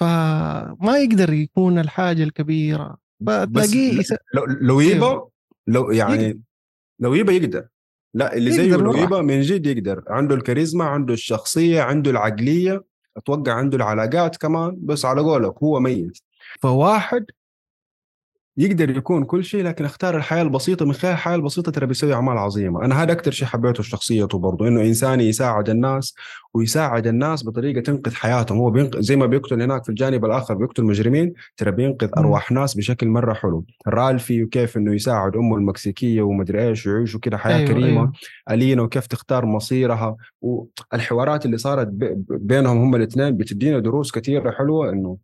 فما يقدر يكون الحاجة الكبيرة. فتلاقيه يس... لو لو يبى. لو يعني لو يبى يقدر. لا اللي زيه يقدر لو. يبى من جد يقدر. عنده الكاريزما عنده الشخصية عنده العقلية. أتوقع عنده العلاقات كمان بس على قولك هو ميت. فواحد يقدر يكون كل شيء لكن أختار الحياة البسيطة من خلال الحياة البسيطة ترى بيسوي أعمال عظيمة. أنا هذا أكثر شيء حبيته في شخصيته برضه إنه إنسان يساعد الناس ويساعد الناس بطريقة تنقذ حياتهم. هو بينقذ زي ما بيقتل هناك في الجانب الآخر بيقتل مجرمين ترى بينقذ. أرواح ناس بشكل مرة حلو. رالفي وكيف إنه يساعد أمه المكسيكية ومدري إيش ويعيشوا كده حياة أيوه، كريمة. أيوه. الينا وكيف تختار مصيرها. والحوارات اللي صارت ب- بينهم هم الاثنين بتدينا دروس كثيره حلوة إنه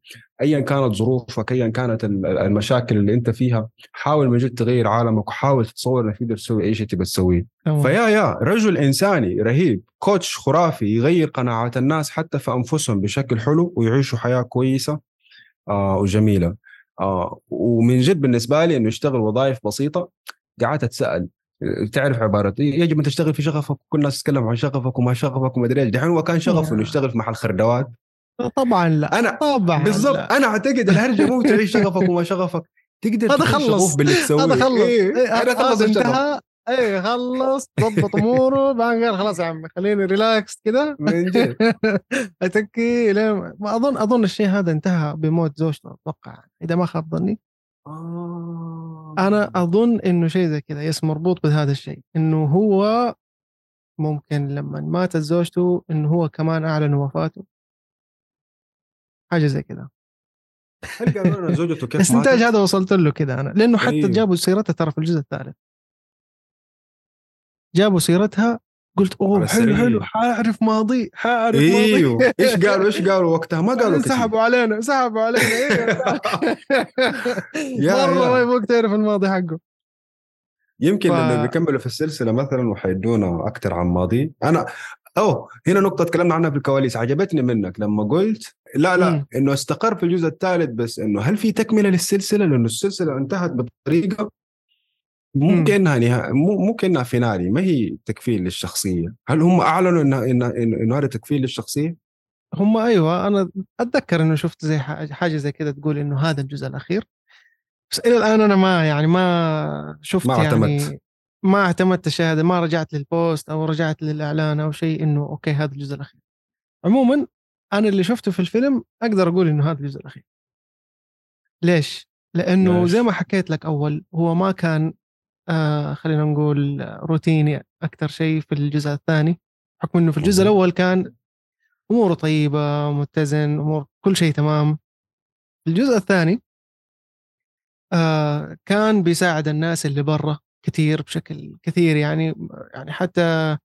ايا كانت ظروفك ايا كانت ال- المشاكل اللي أنت فيها حاول من جد تغير عالمك وحاول تتصور إنك تقدر تسوي أي شيء تبغى تسويه. فيا يا رجل إنساني رهيب كوتش خرافي يغير قناعات الناس حتى في أنفسهم بشكل حلو ويعيشوا حياة كويسة آه وجميلة. آه ومن جد بالنسبة لي إنه يشتغل وظائف بسيطة قعدت أتساءل. تعرف عبارة يجب أن تشتغل في شغفك كل الناس تتكلم عن شغفك وما شغفك وما أدري إيش. دحين هو كان شغفه إنه يشتغل في محل خردوات. طبعا لا أنا طبعا بالضبط. أنا أعتقد الهرجة مو تعيش شغفك وما شغفك. تقدر هذا خلص. باللي تسويه. هذا خلص. إيه. إيه، هذا خلص انتهى. إيه خلص ضبط أموره بعدين قال خلاص يا عمي خليني ريلاكس كده من جد [laughs] أتكي لين ما أظن أظن الشيء هذا انتهى بموت زوجته أتوقع إذا ما خاب ظني آه. أنا أظن إنه شيء زي كذا يس مربوط بهذا الشيء إنه هو ممكن لما ماتت زوجته إنه هو كمان أعلن وفاته حاجة زي كذا هل قالوا زوجته كيف الاستنتاج ماتت؟ هذا وصلت له كذا أنا لأنه حتى أيوه. جابوا سيرتها ترى في الجزء الثالث جابوا سيرتها قلت أوه حلو. حلو حاعرف ماضي حاعرف إيوه. ماضي إيش [laughs] قالوا إيش قالوا وقتها؟ ما قالوا سحبوا علينا سحبوا علينا [laughs] أيوه مرة. ما يبغوك تعرف الماضي حقه. يمكن ف- لأنه بيكملوا في السلسلة مثلا وحيدونا أكثر عن ماضي. أنا أوه هنا نقطة تكلمنا عنها في الكواليس عجبتني منك لما قلت لا لا مم. إنه استقر في الجزء الثالث بس إنه هل في تكملة للسلسلة؟ لأنه السلسلة انتهت بطريقة مو مم. كأنها نها... مو مو كأنها فينالي ما هي تكفيل للشخصية هل هم أعلنوا انه انه إنه, هذا تكفيل للشخصية هم أيوه أنا أتذكر إنه شفت زي ح- حاجة زي كذا تقول إنه هذا الجزء الأخير بس إلى الآن أنا ما يعني ما شفت ما اعتمدت. يعني ما اعتمدت الشيء هذا ما رجعت لل post أو رجعت للإعلان أو شيء إنه okay هذا الجزء الأخير عموما أنا اللي شفته في الفيلم أقدر أقول إنه هذا الجزء الأخير ليش لأنه ليش؟ زي ما حكيت لك أول هو ما كان آه خلينا نقول روتيني أكثر شيء في الجزء الثاني بحكم إنه في الجزء. الأول كان أموره طيبة متزن أمور كل شيء تمام. الجزء الثاني آه كان بيساعد الناس اللي برا كثير بشكل كثير يعني يعني حتى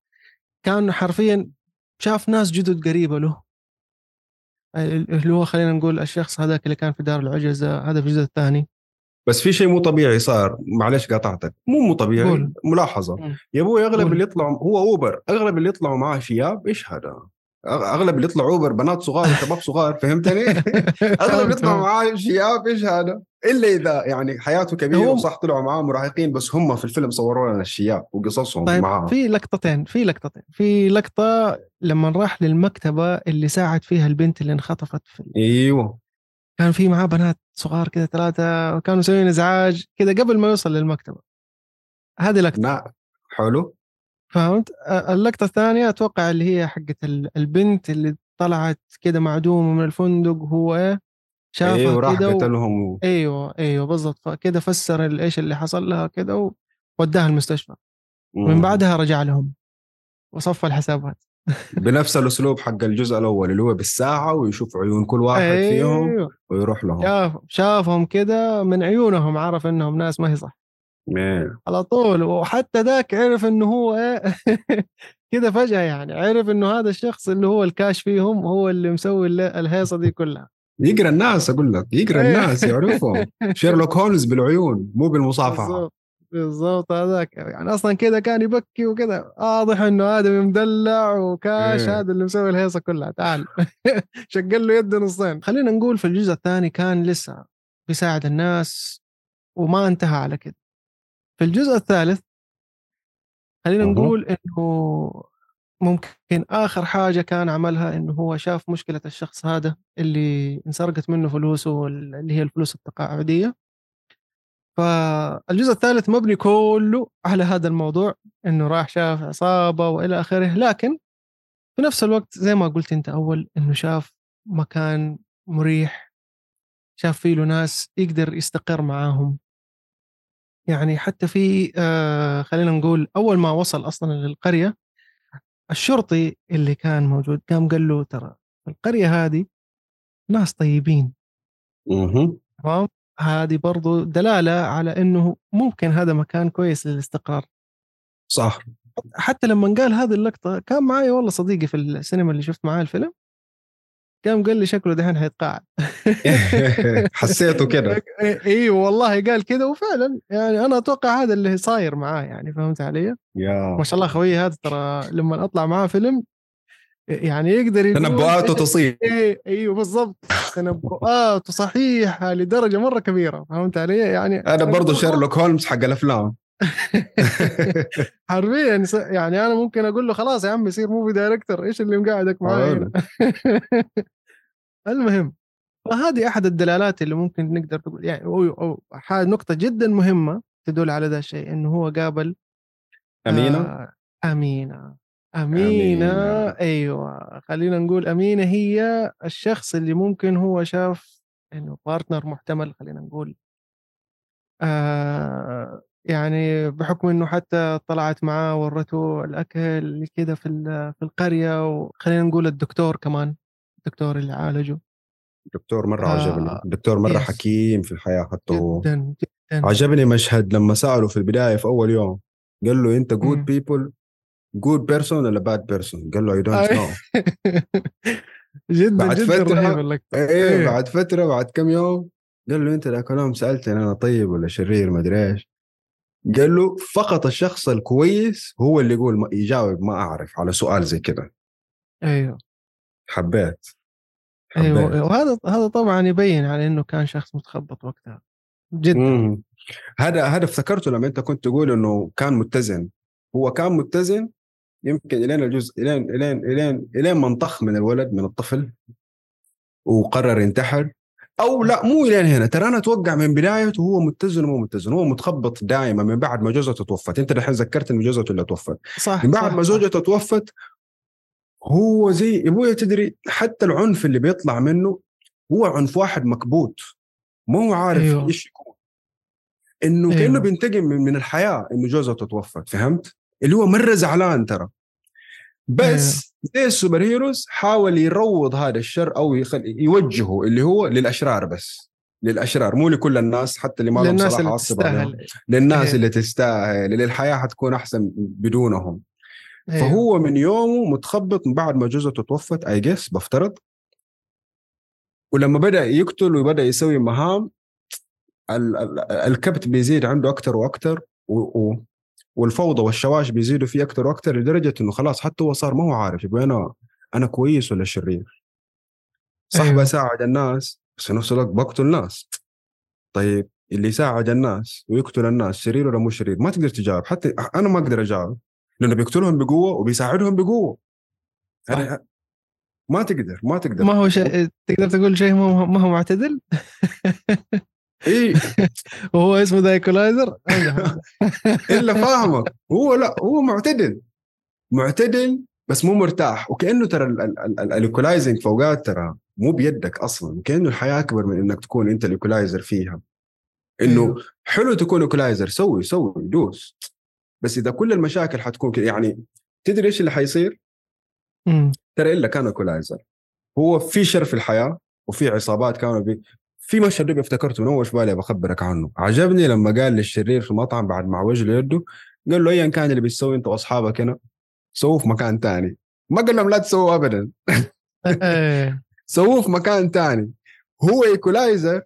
كان حرفيا شاف ناس جدد قريبة له. اللي هو خلينا نقول الشخص هذاك اللي كان في دار العجزه هذا في الجزء الثاني. بس في شيء مو طبيعي صار. معلش قاطعتك. مو مو طبيعي. قول. ملاحظة. مم. يا أبوي أغلب قول. اللي يطلعوا هو أوبر. أغلب اللي يطلعوا معاه شياب إيش هذا أغلب اللي يطلعوا أوبر بنات صغار وشباب صغار فهمتني؟ [laughs] أغلب اللي يطلعوا معاه شياب إيش هذا إلا إذا يعني حياته كبيرة وصح طلعوا معاه مراهقين بس هم في الفيلم صوروا لنا الشياب وقصصهم طيب معاه. في لقطتين في لقطتين. في لقطة لما راح للمكتبة اللي ساعد فيها البنت اللي انخطفت في أيوه. كان في معاه بنات صغار كذا ثلاثة وكانوا مسويين إزعاج كذا قبل ما يوصل للمكتبة. هذه لقطة. نعم حلو. فهمت؟ اللقطة الثانية أتوقع اللي هي حقت ال- البنت اللي طلعت كذا معدومة من الفندق وهو إيه شافها إيوه راح. قتلهم و... إيوه إيوه بالضبط. فكذا فسر إيش اللي حصل لها كذا ووداها المستشفى. من مم. بعدها رجع لهم وصفى الحسابات. بنفس الأسلوب حق الجزء الأول اللي هو بالساعة ويشوف عيون كل واحد فيهم أيوه. ويروح لهم. شاف شافهم كده من عيونهم عرف إنهم ناس ما هي صح. إيه. على طول. وحتى ذاك عرف إنه هو إيه؟ [laughs] كده فجأة يعني. عرف إنه هذا الشخص اللي هو الكاش فيهم هو اللي مسوي الهيصة دي كلها. يقرأ الناس أقول لك يقرأ إيه. الناس يعرفهم. [laughs] شيرلوك هولمز بالعيون مو بالمصافحة. بالضبط هذاك. يعني أصلا كده كان يبكي وكده. واضح إنه آدمي مدلع وكاش إيه. هذا اللي مسوي الهيصة كلها. تعال. [laughs] شقل له يده نصين. خلينا نقول في الجزء الثاني كان لسه بيساعد الناس وما انتهى على كده. في الجزء الثالث خلينا. نقول إنه ممكن آخر حاجة كان عملها إنه هو شاف مشكلة الشخص هذا اللي انسرقت منه فلوسه اللي هي الفلوس التقاعدية. فالجزء الثالث مبني كله على هذا الموضوع إنه راح شاف عصابة وإلى آخره. لكن في نفس الوقت زي ما قلت أنت أول إنه شاف مكان مريح شاف فيه له ناس يقدر يستقر معاهم. يعني حتى في آه خلينا نقول أول ما وصل أصلا للقرية الشرطي اللي كان موجود قام قال له ترى القرية هذه ناس طيبين. تمام؟ هذه برضو دلالة على إنه ممكن هذا مكان كويس للاستقرار. صح. حتى لما قال هذه اللقطة كان معي والله صديقي في السينما اللي شفت معاه الفيلم قام قال لي شكله دحين حيتقاعد. [laughs] حسيته كده. [laughs] إي والله قال كذا وفعلا يعني أنا أتوقع هذا اللي صاير معاه يعني فهمت علي؟ yeah. ما شاء الله خوي هذا ترى لما أطلع معاه فيلم يعني يقدر يقول تنبؤاته تصيب إيه أيوه بالضبط. تنبؤاته صحيحة لدرجة مرة كبيرة فهمت علي؟ يعني أنا برضه شيرلوك هولمز حق الأفلام. [laughs] حرفيا س- يعني أنا ممكن أقول له خلاص يا عم يصير movie director إيش اللي مقعدك معاي هنا؟ [laughs] المهم فهذه أحد الدلالات اللي ممكن نقدر تقول يعني أو أو نقطة جدا مهمة تدل على ذا الشيء إنه هو قابل أمينة؟ آه أمينة. آمينة أمينة. أيوه خلينا نقول آمينة هي الشخص اللي ممكن هو شاف إنه بارتنر محتمل خلينا نقول آه يعني بحكم إنه حتى طلعت معاه ورته الأكل كذا في في القرية وخلينا نقول الدكتور كمان الدكتور اللي عالجه الدكتور مرة آه. عجبني الدكتور مرة yes. حكيم في الحياة حتى هو جدا جدا عجبني مشهد لما سأله في البداية في أول يوم قال له أنت good. people good person ولا bad person قال له I don't. know جدا بعد جدا فترة- رهيب إيه إيه. بعد فترة بعد كم يوم قال له أنت ذاك اليوم سالتني أنا طيب ولا شرير ما أدري إيش. قال له فقط الشخص الكويس هو اللي يقول ما يجاوب ما أعرف على سؤال زي كذا أيوه. حبيت. حبيت. أيوه وهذا هذا طبعا يبين على إنه كان شخص متخبط وقتها. جدا. مم. هذا هذا افتكرته لما أنت كنت تقول إنه كان متزن. هو كان متزن يمكن الين الجزء الين الين الين الين ما انطخ من الولد من الطفل وقرر ينتحر أو لا مو الين هنا ترى أنا أتوقع من بدايته هو متزن ومو متزن هو متخبط دائما من بعد ما زوجته توفت أنت الحين ذكرت إن زوجته اللي توفت صح من بعد صح، ما. زوجته توفت هو زي يا ابويا تدري حتى العنف اللي بيطلع منه هو عنف واحد مكبوت ما هو عارف أيوه. إيش يكون إنه أيوه. كانه بينتقم من, من الحياة إنه جوزته توفت فهمت؟ اللي هو مرة زعلان ترى بس زي السوبر هيروز حاول يروض هذا الشر أو يخل... يوجهه اللي هو للأشرار بس للأشرار مو لكل الناس حتى اللي ما لهم صلاح. تستاهل للناس إيه. اللي تستاهل اللي الحياة حتكون أحسن بدونهم أيوه. فهو من يومه متخبط من بعد ما جوزته توفت اي جس بفترض ولما بدأ يقتل وبدأ يسوي مهام ال- ال- الكبت بيزيد عنده أكثر وأكثر و... والفوضى والشواش بيزيدوا فيه أكثر وأكثر لدرجة إنه خلاص حتى هو صار ما هو عارف يقول أنا أنا كويس ولا شرير؟ صح أيوه. بساعد الناس بس في نفس الوقت بقتل ناس طيب اللي يساعد الناس ويقتل الناس شرير ولا مو شرير؟ ما تقدر تجاوب حتى أنا ما أقدر أجاوب لأنه بيقتلهم بقوة وبيساعدهم بقوة. هذا ما تقدر ما تقدر. ما هو شيء تقدر تقول شيء ما هو معتدل؟ [laughs] إي. [laughs] وهو اسمه The Equalizer؟ [laughs] إلا فاهمك هو لا هو معتدل. معتدل بس مو مرتاح. وكأنه ترى ال equalizing في اوقات ترى مو بيدك أصلا. كأنه الحياة أكبر من إنك تكون أنت ال equalizer فيها. إنه أيوه. حلو تكون equalizer. سوي سوي دوس. بس إذا كل المشاكل حتكون كده يعني تدري إيش اللي حيصير؟ ترى إلا كان equalizer. هو في شر في الحياة وفي عصابات كانوا بي في مشهد دوب افتكرته نوش بالي بخبرك عنه. عجبني لما قال للشرير في المطعم بعد ما عوج له يده قال له ايا كان اللي بتسوي أنت وأصحابك هنا؟ سووه في مكان تاني. ما قال لهم لا تسووا ابدا. إيه. [laughs] سووه في مكان تاني. هو equalizer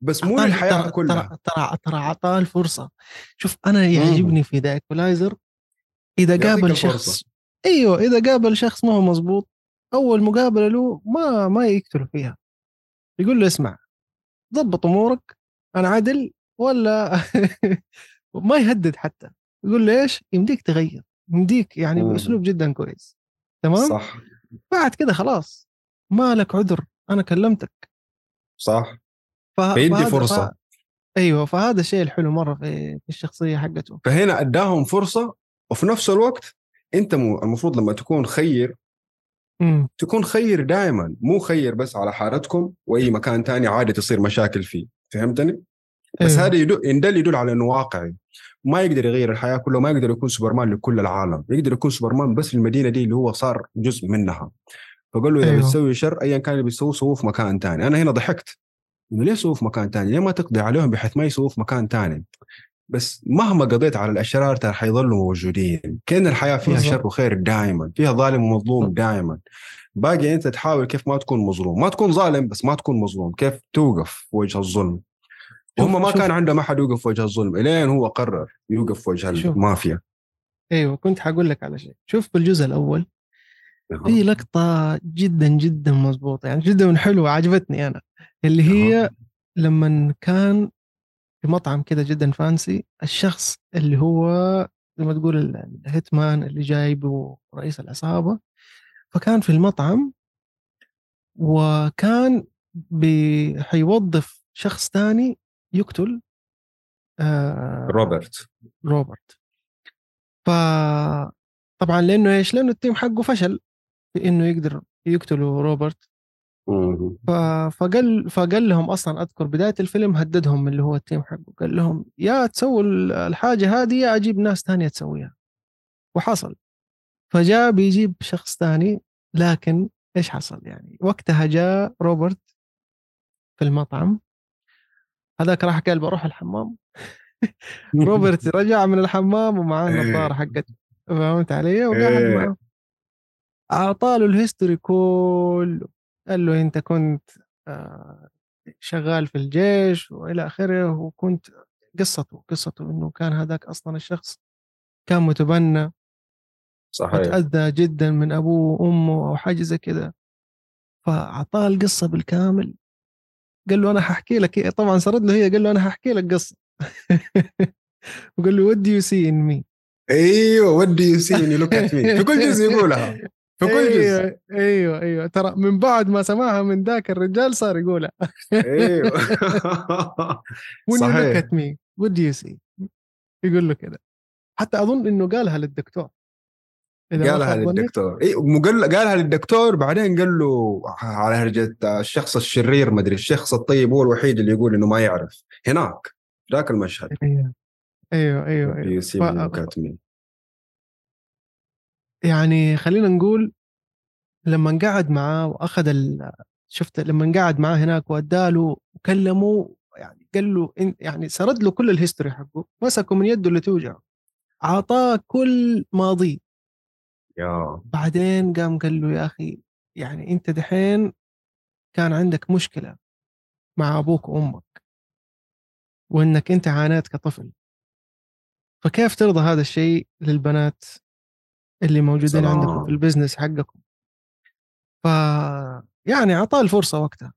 بس مو ترى كلها. ترى ترى ترى عطاه الفرصة. شوف أنا يعجبني في The Equalizer إذا قابل الفرصة. شخص أيوه إذا قابل شخص ما هو مزبوط أول مقابلة له ما ما يقتله فيها. يقول له اسمع ضبط أمورك أنا عدل ولا [laughs] ما يهدد حتى يقول له إيش يمديك تغير يمديك يعني مم. بأسلوب جدا كويس تمام؟ صح. بعد كده خلاص ما لك عذر أنا كلمتك. صح. ف... بيدي فرصة. ف... أيوه فهذا الشيء الحلو مرة في, في الشخصية حقته. فهنا أداهم فرصة وفي نفس الوقت أنت المفروض لما تكون خير تكون خير دائما مو خير بس على حارتكم وأي مكان تاني عادي تصير مشاكل فيه فهمتني؟ بس أيوة. هذا يدل إن دل يدل على إنه واقعي ما يقدر يغير الحياة كلها ما يقدر يكون سوبرمان لكل العالم يقدر يكون سوبرمان بس للمدينه دي اللي هو صار جزء منها فقال له إذا أيوة. بتسوي شر ايا كان اللي بيسووه سووه في مكان تاني أنا هنا ضحكت إنه ليه سووه في مكان تاني؟ ليه ما تقضي عليهم بحيث ما يسووه في مكان تاني؟ بس مهما قضيت على الأشرار ترى حيظلوا موجودين. كأن الحياة فيها بالضبط. شر وخير دائما فيها ظالم ومظلوم دائما باقي أنت تحاول كيف ما تكون مظلوم. ما تكون ظالم بس ما تكون مظلوم. كيف توقف وجه الظلم؟ هم ما شوف. كان عندهم أحد يوقف وجه الظلم. إلين هو قرر يوقف وجه شوف. المافيا. أيوه كنت حقول لك على شيء. شوف بالجزء الأول في لقطة جدا جدا مضبوطة يعني جدا حلوة عجبتني أنا. اللي هي لما كان في مطعم كده جدا فانسي الشخص اللي هو زي ما تقول ال- الهيتمان اللي جايبه رئيس العصابة فكان في المطعم وكان بي- حيوظف شخص ثاني يقتل آه روبرت روبرت ف طبعا لأنه إيش؟ لأنه ال team حقه فشل في إنه يقدر يقتلوا روبرت. فقال فقال لهم أصلا أذكر بداية الفيلم هددهم اللي هو ال team حقه. قال لهم يا تسووا ال- الحاجة هذه يا أجيب ناس ثانية تسويها. وحصل. فجاء بيجيب شخص ثاني لكن إيش حصل يعني؟ وقتها جاء روبرت في المطعم. هذاك راح قال بروح الحمام. [laughs] روبرت رجع من الحمام ومعاه إيه. النظارة حقته فهمت علي؟ وقعد إيه. معه اعطاله الهيستوري كله. قال له أنت كنت آه، شغال في الجيش وإلى آخره وكنت قصته قصته إنه كان هذاك أصلا الشخص كان متبنى صحيح. وتأذى جدا من أبوه وأمه أو حاجة زي كذا فأعطاه القصة بالكامل. قال له أنا ححكي لك طبعا سرد له هي قال له أنا ححكي لك قصة. [laughs] وقال له what do you see in me أيوه ودي يسيني لوك ات مي في كل جزء يقولها. في كل جزء أيوه أيوه أيوه. ترى من بعد ما سمعها من ذاك الرجال صار يقولها. أيوه. [laughs] You look صحيح. at me what do you see? يقول له كده. حتى أظن إنه قالها للدكتور. قالها. للدكتور. اي. قالها للدكتور بعدين قال له على هرجة الشخص الشرير ما أدري الشخص الطيب هو الوحيد اللي يقول إنه ما يعرف. هناك ذاك المشهد. أيوه. أيوه أيوه, أيوه. ف- يعني خلينا نقول لما قعد معاه وأخذ ال... شفت لما قعد معاه هناك واداله وكلمه يعني قال له إن- يعني سرد له كل الهيستوري حقه مسكه من يده اللي توجعه أعطاه كل ماضيه. يا بعدين قام قال له يا أخي يعني أنت دحين كان عندك مشكلة مع أبوك وأمك. وإنك أنت عانيت كطفل. فكيف ترضى هذا الشيء للبنات؟ اللي موجودين سلام. عندكم في ال business حقكم. ف يعني أعطاه الفرصة وقتها.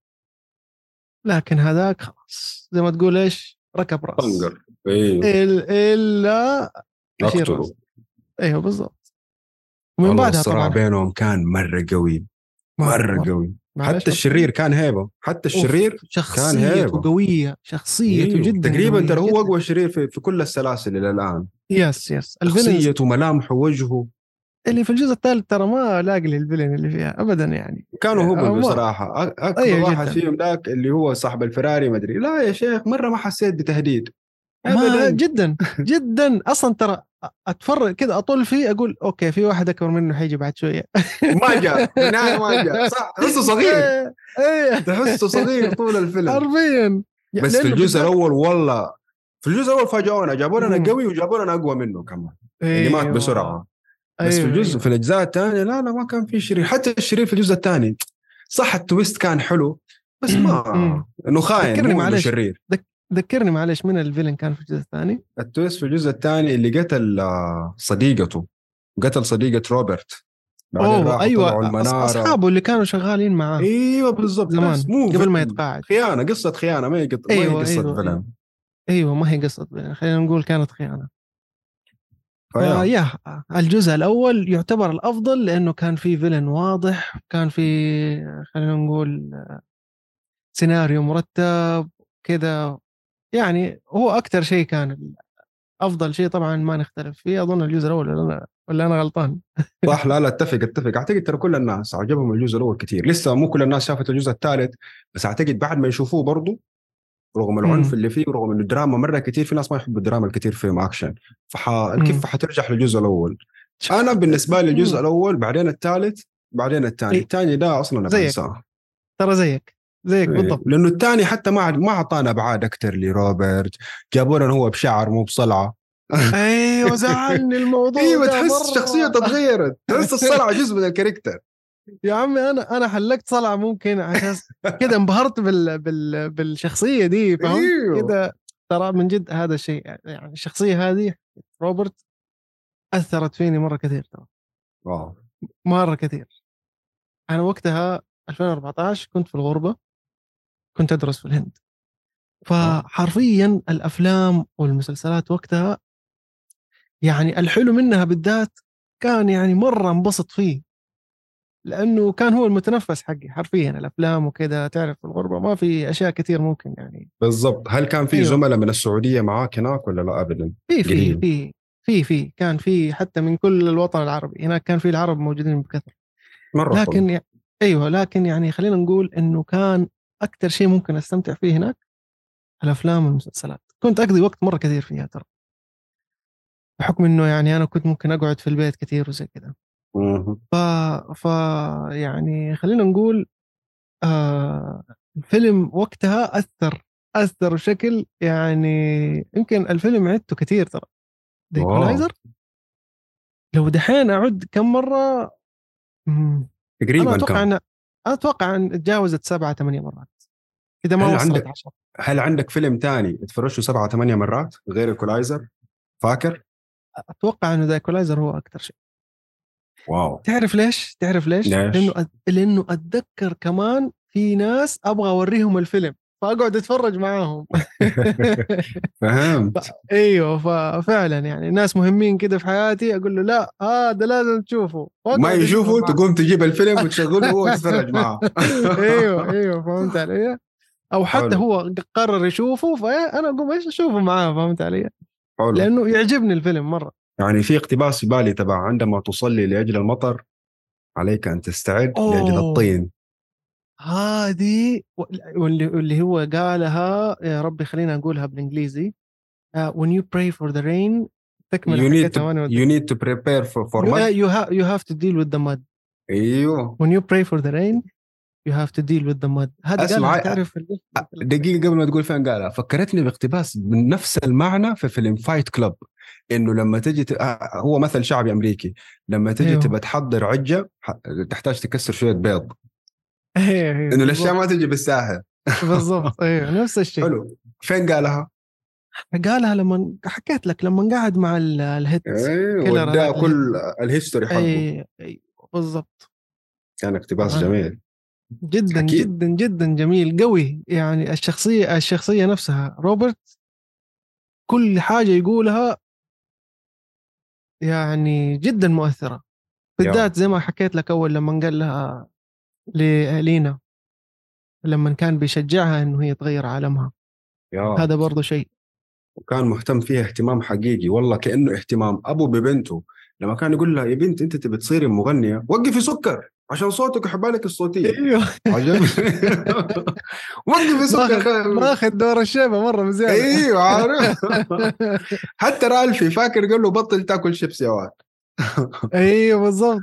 لكن هذاك خلاص زي ما تقول إيش ركب رأس. طنقر. أيوه إلا اقتله. أيوه بالضبط. ومن بعدها الصراع طبعا بينهم كان مرة قوي مرة قوي. حتى الشرير كان هيبة. حتى الشرير شخصيته هيبة. قوية شخصيته أيوه. جدا تقريبا ترى هو. أقوى شرير في, في كل السلاسل إلى الآن. yes yes شخصيته ملامحه وجهه. اللي في الجزء الثالث ترى ما لاقي للفيلن اللي فيها ابدا يعني. كانوا آه، هبل ما- بصراحه أ- أكبر أيوة واحد جداً. فيهم ذاك اللي هو صاحب الفراري ما أدري. لا يا شيخ مرة ما حسيت بتهديد. ما. جدا [laughs] جدا. أصلا ترى أتفرج كذا اطل فيه أقول أوكي في واحد أكبر منه حيجي بعد شوية. ما جاء. ما جاء. صح تحسه صغير. [laughs] إيه إيه. تحسه صغير طول الفيلم. [laughs] حرفيا. بس في الجزء الأول والله في الجزء الأول فاجئونا جابوا لنا. قوي وجابوا لنا أقوى منه كمان. اللي مات أيوة. بس في أيوة، الجزء أيوة. في الأجزاء الثانية لا لا ما كان في شرير حتى الشرير في الجزء الثاني صح ال twist كان حلو بس ما. إنه خاين ذكرني معلش. شرير ذكرني معلش من ال villain كان في الجزء الثاني ال twist في الجزء الثاني اللي قتل آه، صديقته قتل صديقة روبرت أوه أيوه أصحابه اللي كانوا شغالين معاه أيوه بالضبط زمان مو قبل ما فيلم. يتقاعد خيانة قصة خيانة ما هي قط... ما هي أيوة، قصة أيوة، فيلم أيوه ما هي قصة فيلن، خلينا نقول كانت خيانة فيا. فيا الجزء الأول يعتبر الأفضل لأنه كان في فيلن واضح كان في خلينا نقول سيناريو مرتب كذا. يعني هو أكثر شيء كان افضل شيء طبعا ما نختلف فيه أظن الجزء الأول ولا أنا ولا أنا غلطان. [laughs] صح لا لا أتفق أتفق. أعتقد ترى كل الناس عجبهم الجزء الأول كثير. لسه مو كل الناس شافت الجزء الثالث بس أعتقد بعد ما يشوفوه برضو رغم العنف مم. اللي فيه ورغم إنه الدراما مرة كثير في ناس ما يحبوا الدراما الكثير فيلم اكشن فح... كيف حترجع للجزء الأول؟ أنا بالنسبة لي الجزء الأول بعدين الثالث بعدين الثاني. إيه. الثاني ده أصلا زيك. ترى زيك. زيك إيه. بالضبط. لأنه الثاني حتى ما ما أعطانا ابعاد أكثر لروبرت. جابوا لنا هو بشعر مو بصلعة. [laughs] أيوه زعلني الموضوع إيوه تحس. شخصيته تغيرت تحس الصلعة جزء من ال character. يا عمي أنا أنا حلقت صلعه ممكن عشان كذا انبهرت بال... بال... بالشخصية دي فهمت؟ إيوه. كذا ترى من جد هذا الشيء يعني الشخصية هذه روبرت أثرت فيني مرة كثير ترى. واو. مرة كثير. أنا وقتها 2014 كنت في الغربة كنت أدرس في الهند. فحرفيا الأفلام والمسلسلات وقتها يعني الحلو منها بالذات كان يعني مرة انبسط فيه. لأنه كان هو المتنفس حقي حرفيا الأفلام وكذا تعرف في الغربة ما في أشياء كثير ممكن يعني بالضبط هل كان في أيوه. زملاء من السعودية معاك هناك ولا لا ابدا؟ في في. في في في كان في حتى من كل الوطن العربي هناك كان في العرب موجودين بكثرة مرة لكن يعني أيوه لكن يعني خلينا نقول إنه كان أكثر شيء ممكن أستمتع فيه هناك الأفلام والمسلسلات كنت أقضي وقت مرة كثير فيها ترى بحكم إنه يعني أنا كنت ممكن أقعد في البيت كثير وزي كذا. ف... ف يعني خلينا نقول آه الفيلم وقتها أثر أثر بشكل يعني يمكن الفيلم عدته كثير ترى. The. Equalizer لو دحين أعد كم مرة؟ أنا تقريبا أتوقع إن أتوقع إن تجاوزت سبعة ثمانية مرات. إذا ما هل وصلت عندك- عشرة. هل عندك فيلم تاني تفرجته سبعة ثمانية مرات غير Equalizer؟ فاكر؟ أتوقع إنه The Equalizer هو أكثر شيء. wow تعرف ليش؟ تعرف ليش؟ ليش؟ لأنه أت... لأنه أتذكر كمان في ناس أبغى أوريهم الفيلم فأقعد أتفرج معاهم [laughs] فهمت أيوه ففعلا يعني ناس مهمين كده في حياتي أقول له لا هذا لازم تشوفه ما أشوفه تقوم تجيب الفيلم وتشغله وهو تتفرج معه. [laughs] أيوه أيوه فهمت علي؟ أو حتى حلو. هو قرر يشوفه فأنا أقوم إيش أشوفه معاه فهمت علي؟ حلو لأنه يعجبني الفيلم مرة يعني في اقتباس في بالي تبع عندما تصلي لأجل المطر عليك أن تستعد لأجل أوه. الطين هذه واللي هو قالها يا ربي خلينا اقولها بالإنجليزي uh, when you pray for the rain تكمل you need, to, you need to prepare for, for mud. uh, you, have, you have to deal with the mud أيوه when you pray for the rain have to deal with the mud. هذا قالها تعرف دقيقة قبل ما تقول فين قالها. فكرتني باقتباس من نفس المعنى في فيلم فايت كلاب إنه لما تجي ت... آه، هو مثل شعبي أمريكي. لما تجي أيوه. تبى تحضر عجة ح- تحتاج تكسر شوية بيض. [laughs] إيه، إيه، إنه الاشياء. ما تجي بالساهل بالضبط [laughs] أيوه نفس الشيء. حلو. فين قالها؟ قالها لما حكيت لك لما قاعد مع ال- ال hate أيوه كل ال history حقه. اي اي بالضبط. كان اقتباس. جميل. جدا أكيد. جدا جدا جميل قوي. يعني الشخصية الشخصية نفسها روبرت كل حاجة يقولها يعني جدا مؤثرة. بالذات زي ما حكيت لك أول لما قال لها لينا. لما كان بيشجعها إنه هي تغير عالمها. يا هذا برضه شيء. وكان مهتم فيها اهتمام حقيقي. والله كأنه اهتمام أبو ببنته. لما كان يقول لها يا بنت أنت تبي تصيري مغنية؟ وقفي سكر. عشان صوتك وحبالك الصوتية. أيوه. عجبني وقف يسكر ماخذ دور الشيبة مرة بزيادة. أيوه عارف. [laughs] حتى رألفي فاكر قال له بطل تاكل شيبس يا واد. أيوه بالضبط.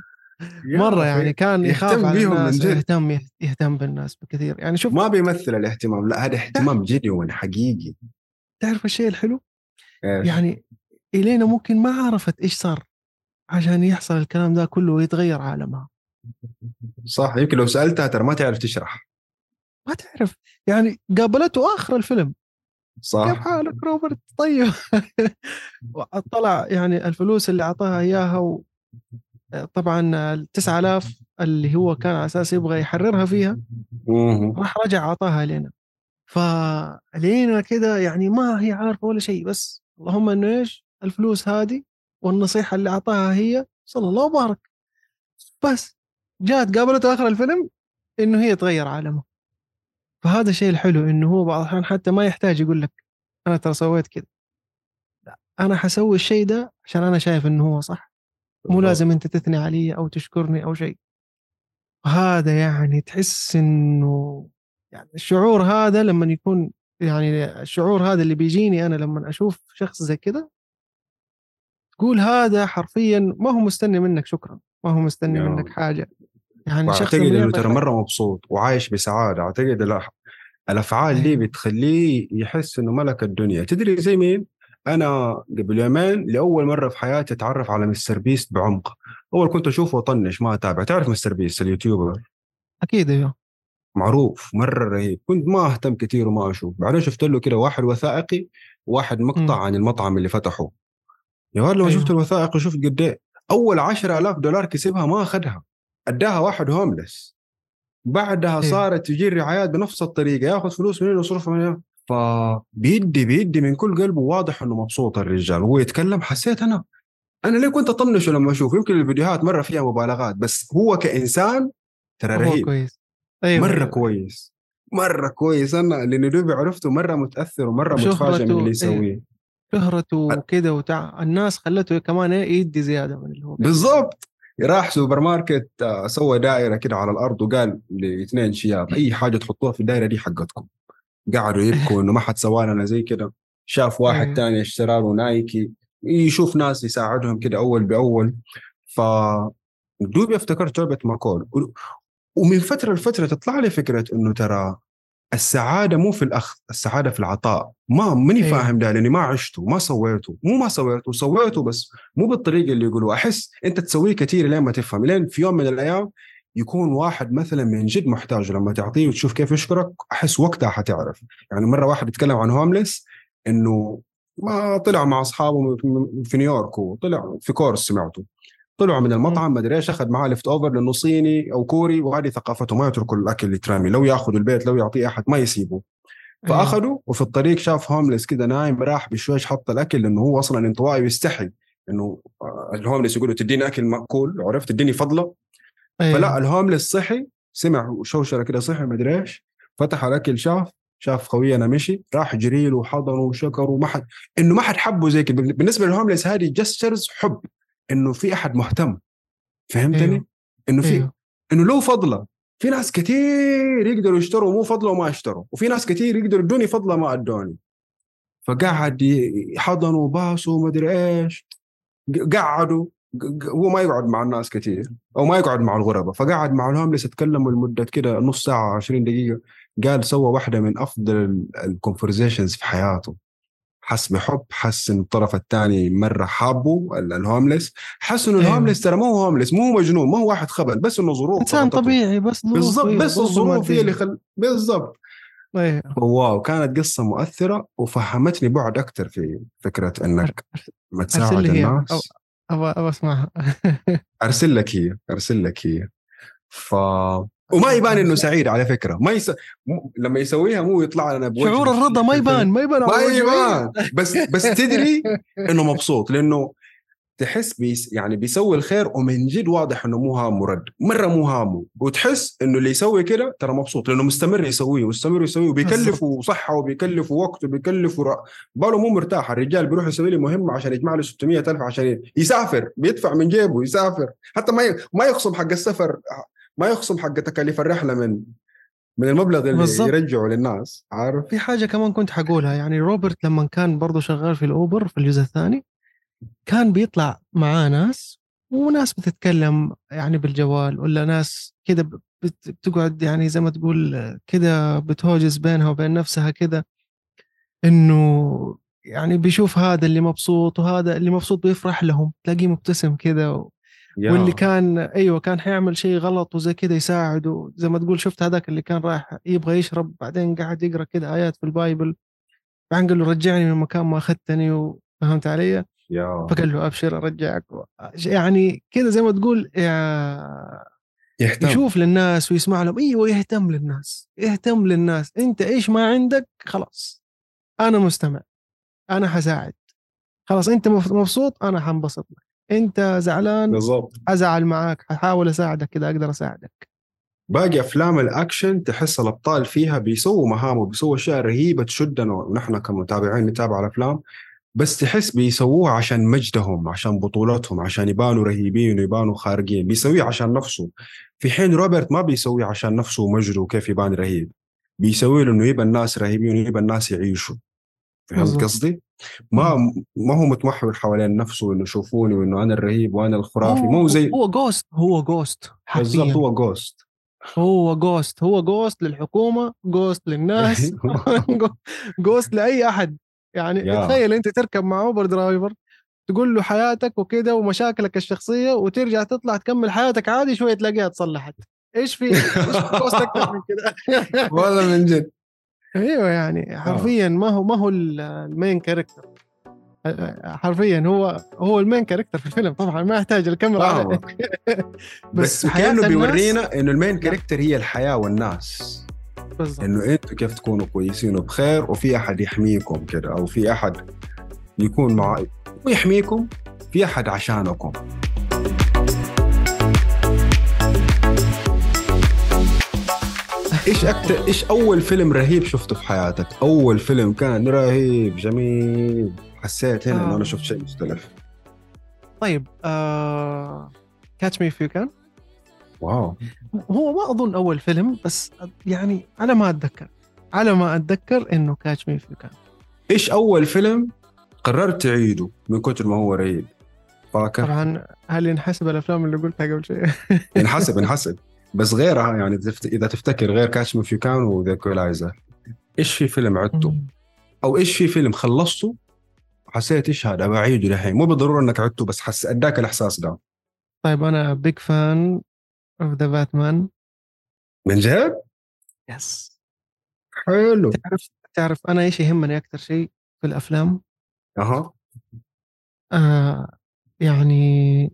مرة يعني كان يخاف يهتم على بيهم من الناس جد. يهتم يهتم بالناس بكثير. يعني شوف ما بيمثل الاهتمام لا هذا اهتمام جنون حقيقي. تعرف الشيء الحلو؟ إيش؟ يعني إلينا ممكن ما عرفت إيش صار عشان يحصل الكلام ده كله ويتغير عالمها. صح يمكن لو سألتها ترى ما تعرف تشرح. ما تعرف يعني قابلته آخر الفيلم. كيف صح حالك روبرت؟ طيب. [laughs] طلع يعني الفلوس اللي أعطاها إياها و... طبعا ال 9000 اللي هو كان على أساس يبغى يحررها فيها. راح رجع أعطاها لنا فلينا كده يعني ما هي عارفة ولا شيء بس اللهم إنه إيش؟ الفلوس هذه والنصيحة اللي أعطاها هي صلى الله وبارك. بس جات قابلته آخر الفيلم إنه هي تغير عالمه. فهذا الشيء الحلو إنه هو بعض الأحيان حتى ما يحتاج يقول لك أنا ترى سويت كذا. لا أنا حسوي الشيء ده عشان أنا شايف إنه هو صح. مو لازم أنت تثني علي أو تشكرني أو شيء. هذا يعني تحس إنه يعني الشعور هذا لما يكون يعني الشعور هذا اللي بيجيني أنا لما أشوف شخص زي كذا تقول هذا حرفيا ما هو مستني منك شكرا ما هو مستني. منك حاجة. يعني شخص واعتقد لما إنه ترى مرة مبسوط وعايش بسعادة. أعتقد لا الأفعال دي أيوة. بتخليه يحس إنه ملك الدنيا. تدري زي مين؟ أنا قبل يومين لأول مرة في حياتي أتعرف على مستر بيست بعمق. أول كنت أشوفه أطنش ما أتابع. تعرف مستر بيست ال YouTuber؟ أكيد أيوه. معروف مرة رهيب. كنت ما أهتم كثير وما أشوف بعدين شفت له كده واحد وثائقي وواحد مقطع مم. عن المطعم اللي فتحه. يا ولد لما أيوة. شفت الوثائقي شفت قد إيه. أول 10000 دولار كسبها ما أخذها. أداها واحد هوملس بعدها إيه. صارت تجي الرعايات بنفس الطريقة ياخذ فلوس منين ويصرفها من هنا فبيدي بيدي من كل قلبه واضح إنه مبسوط الرجال. وهو يتكلم حسيت أنا أنا ليه كنت اطنشه لما أشوف؟ يمكن الفيديوهات مرة فيها مبالغات بس هو كإنسان ترى رهيب. كويس. أيوه مرة أيوه. كويس. مرة كويس. أنا لأني دوبي عرفته مرة متأثر ومرة متفاجئ من اللي إيه. يسويه. شهرته وكده وتع... الناس خلته كمان إيه يدي زيادة من اللي هو. بالضبط. راح سوبر ماركت آه، سوى دائرة كده على الأرض وقال لاثنين شياب أي حاجة تحطوها في الدائرة دي حقتكم. قعدوا يبكوا إنه ما حد سوى لنا زي كده. شاف [laughs] واحد. تاني اشترى له نايكي يشوف ناس يساعدهم كده أول بأول. ف دوبي افتكرت لعبه ماكول. ومن فترة لفترة تطلع لي فكرة إنه ترى السعادة مو في الأخذ السعادة في العطاء. ما ماني أيوة. فاهم ده لأني ما عشته ما سويته مو ما سويته سويته بس مو بالطريقة اللي يقولوا أحس أنت تسويه كثير لين ما تفهم. لين في يوم من الأيام يكون واحد مثلا من جد محتاج لما تعطيه وتشوف كيف يشكرك أحس وقتها حتعرف. يعني مرة واحد يتكلم عن homeless إنه ما طلع مع أصحابه في نيويورك وطلع في كورس سمعته. طلعوا من المطعم ما أدري إيش أخذ معاه leftover لأنه صيني أو كوري وهذه ثقافته ما يتركوا الأكل اللي يترمي لو ياخذوا البيت لو يعطيه أحد ما يسيبه. أيوه. فأخذوا وفي الطريق شاف homeless كده نايم راح بشويش حط الأكل لأنه هو أصلا انطوائي ويستحي. إنه آه، ال homeless يقولوا تديني أكل مأكول عرفت؟ تديني فضلة. أيوه. فلا ال homeless صحي سمع شوشرة كده صحي ما أدري إيش. فتح الأكل شاف شاف خوينا مشي راح جري له وحضنه وشكره وما حد إنه ما حد حبه زي كده. بالنسبة لل homeless هذه gestures حب. إنه في أحد مهتم فهمتني؟ أيوه. إنه في أيوه. إنه له فضلة في ناس كثير يقدروا يشتروا مو فضلة وما اشتروا وفي ناس كثير يقدروا يدوني فضلة ما أدوني فقعد حضنوا وما أدري إيش قعدوا هو ما يقعد مع الناس كثير أو ما يقعد مع الغرباء فقعد مع ال homeless اتكلموا لمدة كده نص ساعة 20 دقيقة قال سوى واحدة من أفضل ال conversations في حياته حس بحب حس إن الطرف الثاني مرة حابه ال- ال homeless حس إنه أيوه. ال homeless ترى ما هو homeless مو مجنون ما هو واحد خبل بس إنه ظروف ضغطته. طبيعي بس ظروف بالضبط أيوه، بس ظروف الظروف هي. اللي خل بالضبط أيوه. wow كانت قصة مؤثرة وفهمتني بعد أكثر في فكرة إنك ما تساعد الناس أبغى أبغى أسمعها [laughs] أرسل لك هي أرسل لك هي ف وما يبان إنه سعيد على فكرة. ما يس... م... لما يسويها مو يطلع لنا بوجه شعور الرضا ما يبان ما يبان ما. يبان. بس بس تدري إنه مبسوط لأنه تحس بيس يعني بيسوي الخير ومن جد واضح إنه مو هامه رد. مرة مو هامه. وتحس إنه اللي يسوي كده ترى مبسوط لأنه مستمر يسويه مستمر يسويه وبيكلفه صحة وبيكلفه وقت وبيكلفه ر... باله مو مرتاح. الرجال بيروح يسوي لي مهمة عشان يجمع له 600 ألف عشان يسافر بيدفع من جيبه يسافر. حتى ما ي... ما يخصم حق السفر. ما يخصم حق تكاليف الرحله من من المبلغ اللي بالضبط. يرجعه للناس عارف في حاجة كمان كنت حقولها يعني روبرت لما كان برضه شغال في الأوبر في الجزء الثاني كان بيطلع معاه ناس وناس بتتكلم يعني بالجوال ولا ناس كده بت- بتقعد يعني زي ما تقول كده بتهوجس بينها وبين نفسها كده إنه يعني بيشوف هذا اللي مبسوط وهذا اللي مبسوط بيفرح لهم تلاقيه مبتسم كده و... يا. واللي كان أيوه كان حيعمل شيء غلط وزي كده يساعده. زي ما تقول شفت هذاك اللي كان رايح يبغى يشرب بعدين قاعد يقرأ كده آيات في البايبل. بعدين قال له رجعني من مكان ما أخذتني وفهمت علي؟ يا فقال له أبشر أرجعك يعني كده زي ما تقول يهتم. يشوف للناس ويسمع لهم. أيوه يهتم للناس يهتم للناس. أنت إيش ما عندك خلاص أنا مستمع أنا حساعد. خلاص أنت مبسوط أنا حنبسط لك. أنت زعلان؟ بالضبط. أزعل معاك ححاول أساعدك كذا أقدر أساعدك. باقي أفلام الأكشن تحس الأبطال فيها بيسووا مهام وبيسووا أشياء رهيبة تشدنا ونحن كمتابعين نتابع الأفلام بس تحس بيسووها عشان مجدهم عشان بطولتهم عشان يبانوا رهيبين ويبانوا خارقين بيسويه عشان نفسه. في حين روبرت ما بيسويه عشان نفسه ومجده وكيف يبان رهيب بيسوي له إنه يبى الناس رهيبين ويبى الناس يعيشوا. فهمت. قصدي؟ ما ما هو متمحور حوالين نفسه إنه شوفوني وإنه أنا الرهيب وأنا الخرافي. مو زي هو just هو just بالضبط هو just هو just هو just للحكومة just للناس [laughs] [laughs] just لأي أحد. يعني. تخيل أنت تركب مع Uber driver تقول له حياتك وكده ومشاكلك الشخصية وترجع تطلع تكمل حياتك عادي شوية تلاقيها تصلحت. إيش في؟ إيش في من كده؟ [laughs] والله من جد. أيوه يعني حرفيا ما هو ما هو ال- ال main character حرفيا هو هو ال main character في الفيلم طبعا ما يحتاج الكاميرا. فاهمك. [laughs] بس بس كأنه بيورينا إنه ال main character هي الحياة والناس. بالضبط. إنه أنتوا كيف تكونوا كويسين وبخير وفي أحد يحميكم كده أو في أحد يكون مع ويحميكم في أحد عشانكم. إيش أكثر إيش أول فيلم رهيب شفته في حياتك؟ أول فيلم كان رهيب جميل حسيت هنا إنه. أنا شفت شيء مختلف طيب. Catch Me If You Can wow هو ما أظن أول فيلم بس يعني على ما أتذكر على ما أتذكر إنه Catch Me If You Can إيش أول فيلم قررت تعيده من كثر ما هو رهيب؟ فاكر؟ طبعا هل ينحسب الأفلام اللي قلتها قبل شيء ينحسب ينحسب [laughs] بس غيرها يعني إذا تفتكر غير Catch Me If You Can و The Equalizer إيش في فيلم عدته؟ أو إيش في فيلم خلصته؟ حسيت إيش هذا؟ بعيده للحين. مو بالضرورة إنك عدته بس حس أداك الإحساس ده. طيب أنا big fan of the Batman من جد؟ yes حلو. تعرف تعرف أنا إيش يهمني أكثر شيء في الأفلام؟ أها. آه يعني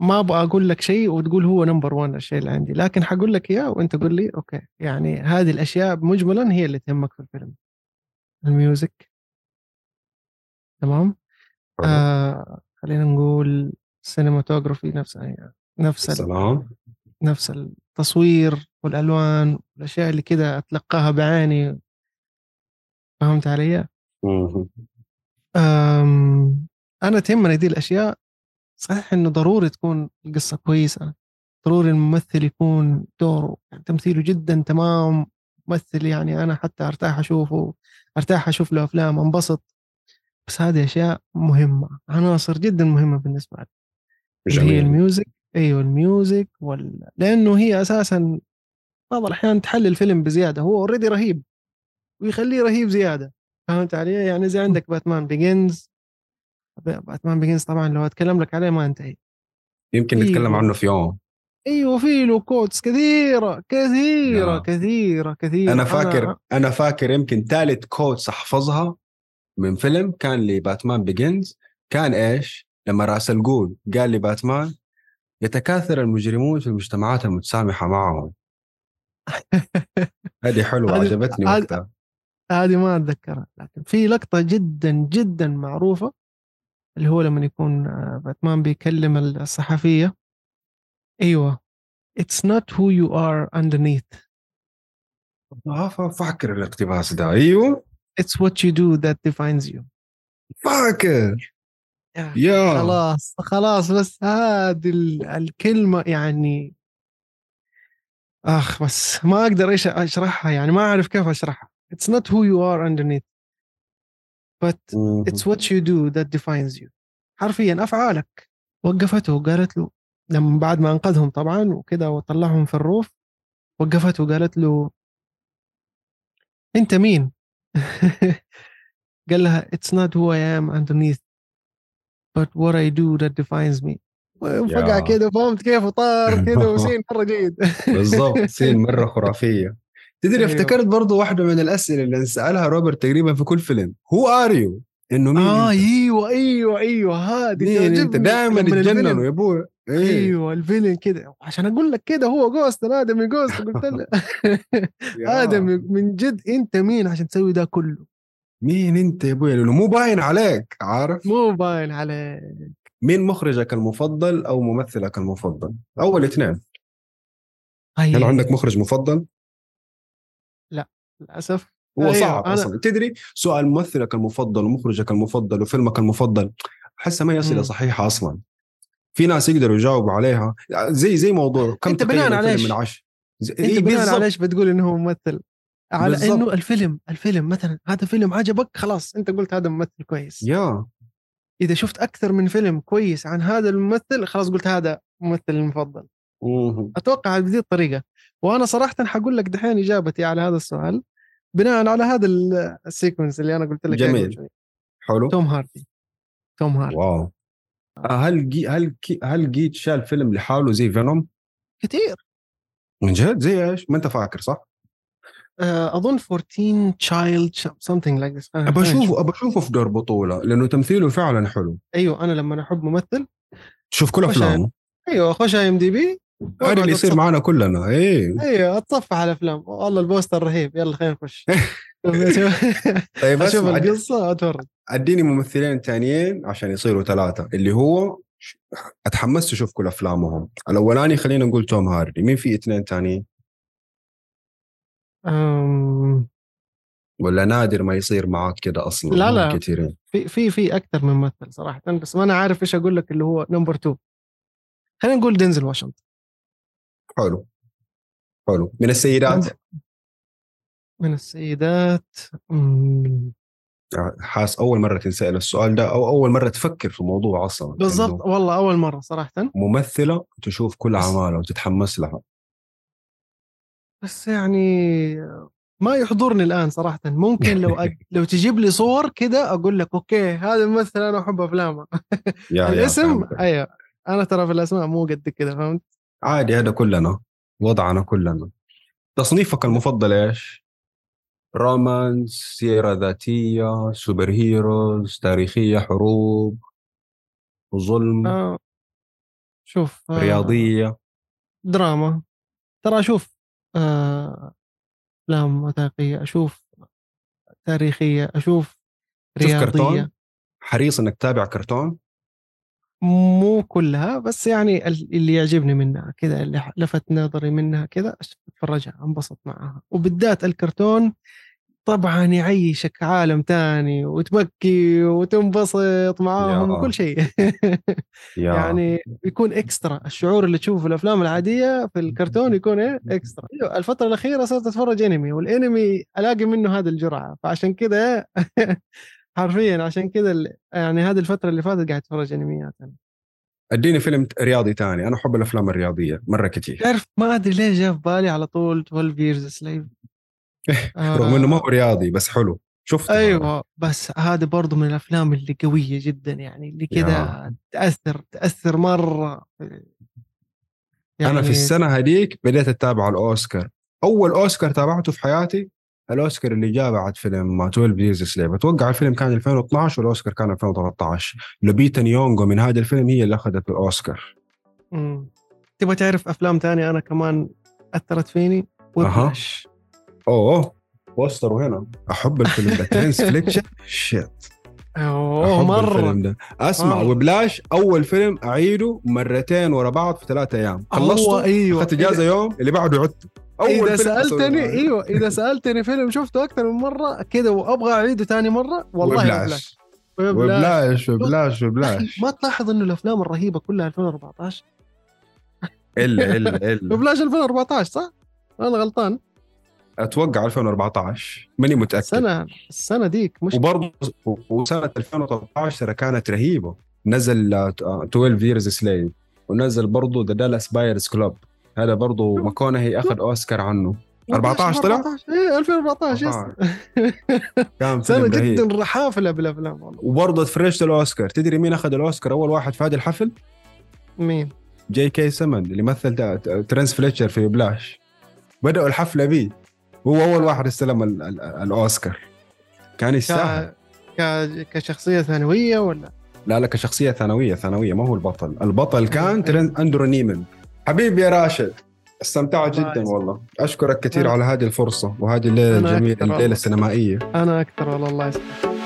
ما أبغى أقول لك شيء وتقول هو number 1 الشيء اللي عندي لكن حقول لك إياه وأنت قول لي okay. يعني هذه الأشياء مجملا هي اللي تهمك في الفيلم. ال music. تمام. آه خلينا نقول cinematography نفسها يعني نفس سلام. نفس التصوير والألوان والأشياء اللي كده أتلقاها بعيني. فهمت علي؟ أنا تهمني دي الأشياء صحيح إنه ضروري تكون القصة كويسة. ضروري الممثل يكون دوره يعني تمثيله جدا تمام. ممثل يعني أنا حتى أرتاح أشوفه أرتاح أشوف له أفلام أنبسط. بس هذه أشياء مهمة عناصر جدا مهمة بالنسبة لي. اللي هي جميل. ال music أيوه ال music وال... لأنه هي أساسا بعض الأحيان تحلل الفيلم بزيادة هو already رهيب ويخليه رهيب زيادة. فهمت علي؟ يعني زي عندك باتمان بيجنز باتمان بيجنز طبعا لو اتكلم لك عليه ما انتهي يمكن إيوه. نتكلم عنه في يوم أيوه في له quotes كثيرة كثيرة yeah. كثيرة كثيرة أنا فاكر أنا فاكر يمكن ثالث quotes أحفظها من فيلم كان لي Batman Begins كان إيش؟ لما رأس الجول قال لي باتمان يتكاثر المجرمون في المجتمعات المتسامحة معهم [laughs] هذه حلوة عجبتني وقتها هذه ما أتذكرها لكن في لقطة جدا جدا معروفة اللي هو لما يكون آه، باتمان بيكلم الصحفية. أيوه. It's not who you are underneath. آه، فاكر الاقتباس ده. أيوه. It's what you do that defines you. فاكر. يا. خلاص خلاص بس هذه ال- الكلمة يعني. آخ بس ما أقدر إيش أشرحها يعني ما أعرف كيف أشرحها. It's not who you are underneath. But it's what you do that defines you. حرفيا أفعالك. وقفته وقالت له لما بعد ما أنقذهم طبعا وكذا وطلعهم في الروف وقفته وقالت له أنت مين؟ [laughs] قال لها it's not who I am underneath but what I do that defines me. وفقع كذا فهمت كيف؟ وطار [laughs] كذا و scene مرة جيد. بالضبط سين مرة [laughs] خرافية. تدري أيوه. افتكرت برضو واحدة من الأسئلة اللي سألها روبرت تقريبا في كل فيلم. هو are you إنه مين آه أنت؟ أيوه أيوه أيوه. هذه مين أنت؟ دائما يتجننوا يا أبوي إيه؟ أيوه ال villain كده. عشان أقول لك كده هو just آدمي just قلت له. [laughs] [laughs] آدمي من جد أنت مين عشان تسوي ده كله؟ مين أنت يا أبوي لأنه مو باين عليك عارف؟ مو باين عليك. مين مخرجك المفضل أو ممثلك المفضل؟ أول اثنين. هل عندك مخرج مفضل؟ للأسف. هو أيوة صعب أنا... أصلا. تدري سؤال ممثلك المفضل ومخرجك المفضل وفيلمك المفضل أحسها ما هي أسئلة صحيحة أصلا. في ناس يقدروا يجاوبوا عليها. زي زي موضوع كم انت بناء على؟ من عشر أنت إيه بناء على إيش بتقول إنه هو ممثل؟ على بالزبط. إنه الفيلم الفيلم مثلا هذا فيلم عجبك خلاص أنت قلت هذا ممثل كويس. yeah. إذا شفت أكثر من فيلم كويس عن هذا الممثل خلاص قلت هذا ممثل المفضل. أتوقع بهذه الطريقة. وأنا صراحة حقول لك دحين إجابتي على هذا السؤال بناء على هذا ال sequence اللي أنا قلت لك جميل. حلو. توم هاردي. توم هاردي. wow. آه، هل جي هل كي هل جيت شال فيلم لحاله زي Venom؟ كثير من جد؟ زي إيش؟ ما أنت فاكر صح؟ آه، أظن 14 Child something like this. أبى أشوفه أبى أشوفه في دور بطولة لأنه تمثيله فعلا حلو. أيوه أنا لما أحب ممثل شوف كل أفلامه. أيوه خش IMDb هذا اللي يصير معنا كلنا. إيه. أيوه اتصفح على الأفلام. والله ال poster رهيب. يلا خلينا نخش. [laughs] طيب أشوف القصة اتفرج أديني ممثلين ثانيين عشان يصيروا ثلاثة. اللي هو أتحمست أشوف كل أفلامهم. الأولاني خلينا نقول توم هاردي. مين في اثنين ثانيين أم... ولا نادر ما يصير معك كده أصلا؟ لا لا. كثيرين. في في في أكثر من ممثل صراحة. بس ما أنا عارف إيش أقول لك اللي هو number 2 خلينا نقول دينزل واشنطن. حلو حلو. من السيدات؟ من السيدات مم. حاس أول مرة تنسأل السؤال ده أو أول مرة تفكر في الموضوع أصلا بالضبط. والله أول مرة صراحة. ممثلة تشوف كل اعمالها وتتحمس لها. بس يعني ما يحضرني الآن صراحة. ممكن لو أد... [laughs] لو تجيب لي صور كده أقول لك أوكي هذا الممثل أنا احب افلامه الاسم؟ أيوه. أنا ترى في الأسماء مو قد كده فهمت؟ عادي هذا كلنا وضعنا كلنا تصنيفك المفضل إيش؟ رومانس سيرة ذاتية سوبر هيروز تاريخية حروب ظلم آه. شوف آه. رياضية دراما ترى أشوف آه، أفلام وثائقية أشوف تاريخية أشوف رياضية كرتون حريص إنك تتابع كرتون مو كلها بس يعني اللي يعجبني منها كذا اللي لفت نظري منها كذا أتفرجها أنبسط معها. وبالذات الكرتون طبعا يعيشك عالم تاني وتبكي وتنبسط معاهم وكل شيء. [laughs] يعني يكون اكسترا الشعور اللي تشوفه في الأفلام العادية في الكرتون يكون إيه؟ اكسترا [laughs] الفترة الأخيرة صرت أتفرج انمي والانمي ألاقي منه هذه الجرعة. فعشان كذا [laughs] حرفيا عشان كذا يعني هذه الفترة اللي فاتت قاعد أتفرج أنميات أنا. أديني فيلم رياضي ثاني أنا أحب الأفلام الرياضية مرة كثير. تعرف ما أدري ليه جاء في بالي على طول 12 years سليف [laughs] رغم إنه ما هو رياضي بس حلو. شفته أيوه بس هذا برضه من الأفلام اللي قوية جدا يعني اللي كذا تأثر تأثر مرة يعني أنا في السنة هذيك بديت أتابع الأوسكار. أول أوسكار تابعته في حياتي الأوسكار اللي جاء بعد فيلم 12 Years a Slave أتوقع الفيلم كان 2012 والاوسكار كان 2013 لوبيتا نيونغو من هذا الفيلم هي اللي أخذت الأوسكار. امم تبغى تعرف أفلام ثانية أنا كمان أثرت فيني؟ وبلاش أوه. بوستر هنا أحب الفيلم ده. Terence Fletcher shit. أوه مرة. الفيلم ده. أسمع مرة. Whiplash أول فيلم أعيده مرتين ورا بعض في ثلاثة أيام. خلصته؟ أيوه. أخذت إجازة يوم اللي بعده عدت أول إذا سالتني إيوه إذا سألتني فيلم شفته أكثر من مرة كذا وأبغى أعيده ثاني مرة والله وبلاش وبلاش وبلاش وبلاش ما تلاحظ إنه الأفلام الرهيبة كلها 2014 إلا إلا [laughs] إلا. وبلاش 2014 صح؟ أنا غلطان. أتوقع 2014 ماني متأكد. السنة السنة ديك مش وبرضه وسنة 2013 ترى كانت رهيبة. نزل آه، 12 ييرز سليف ونزل برضه The Dallas Buyers Club هذا برضه ماكونهي أخذ أوسكار عنه. 14 طلع؟ 14 إيه 2014 yes. 14. كان سنه جدا حافله بالأفلام والله. وبرضه فريشت الأوسكار. تدري مين أخذ الأوسكار؟ أول واحد في هذا الحفل؟ مين؟ جي كي سمن اللي مثل Terence Fletcher في Whiplash. بدأوا الحفلة بيه. هو أول واحد استلم ال- ال- الأوسكار. كان يستاهل. ك... كشخصية ثانوية ولا؟ لا لا كشخصية ثانوية ثانوية ما هو البطل. البطل كان. ترن أندرو نيمن. حبيبي يا راشد استمتعت جدا. والله أشكرك كثير على هذه الفرصة وهذه الليلة أنا الجميلة أكثر الليلة والله. السينمائية أنا أكثر والله الله يسلمك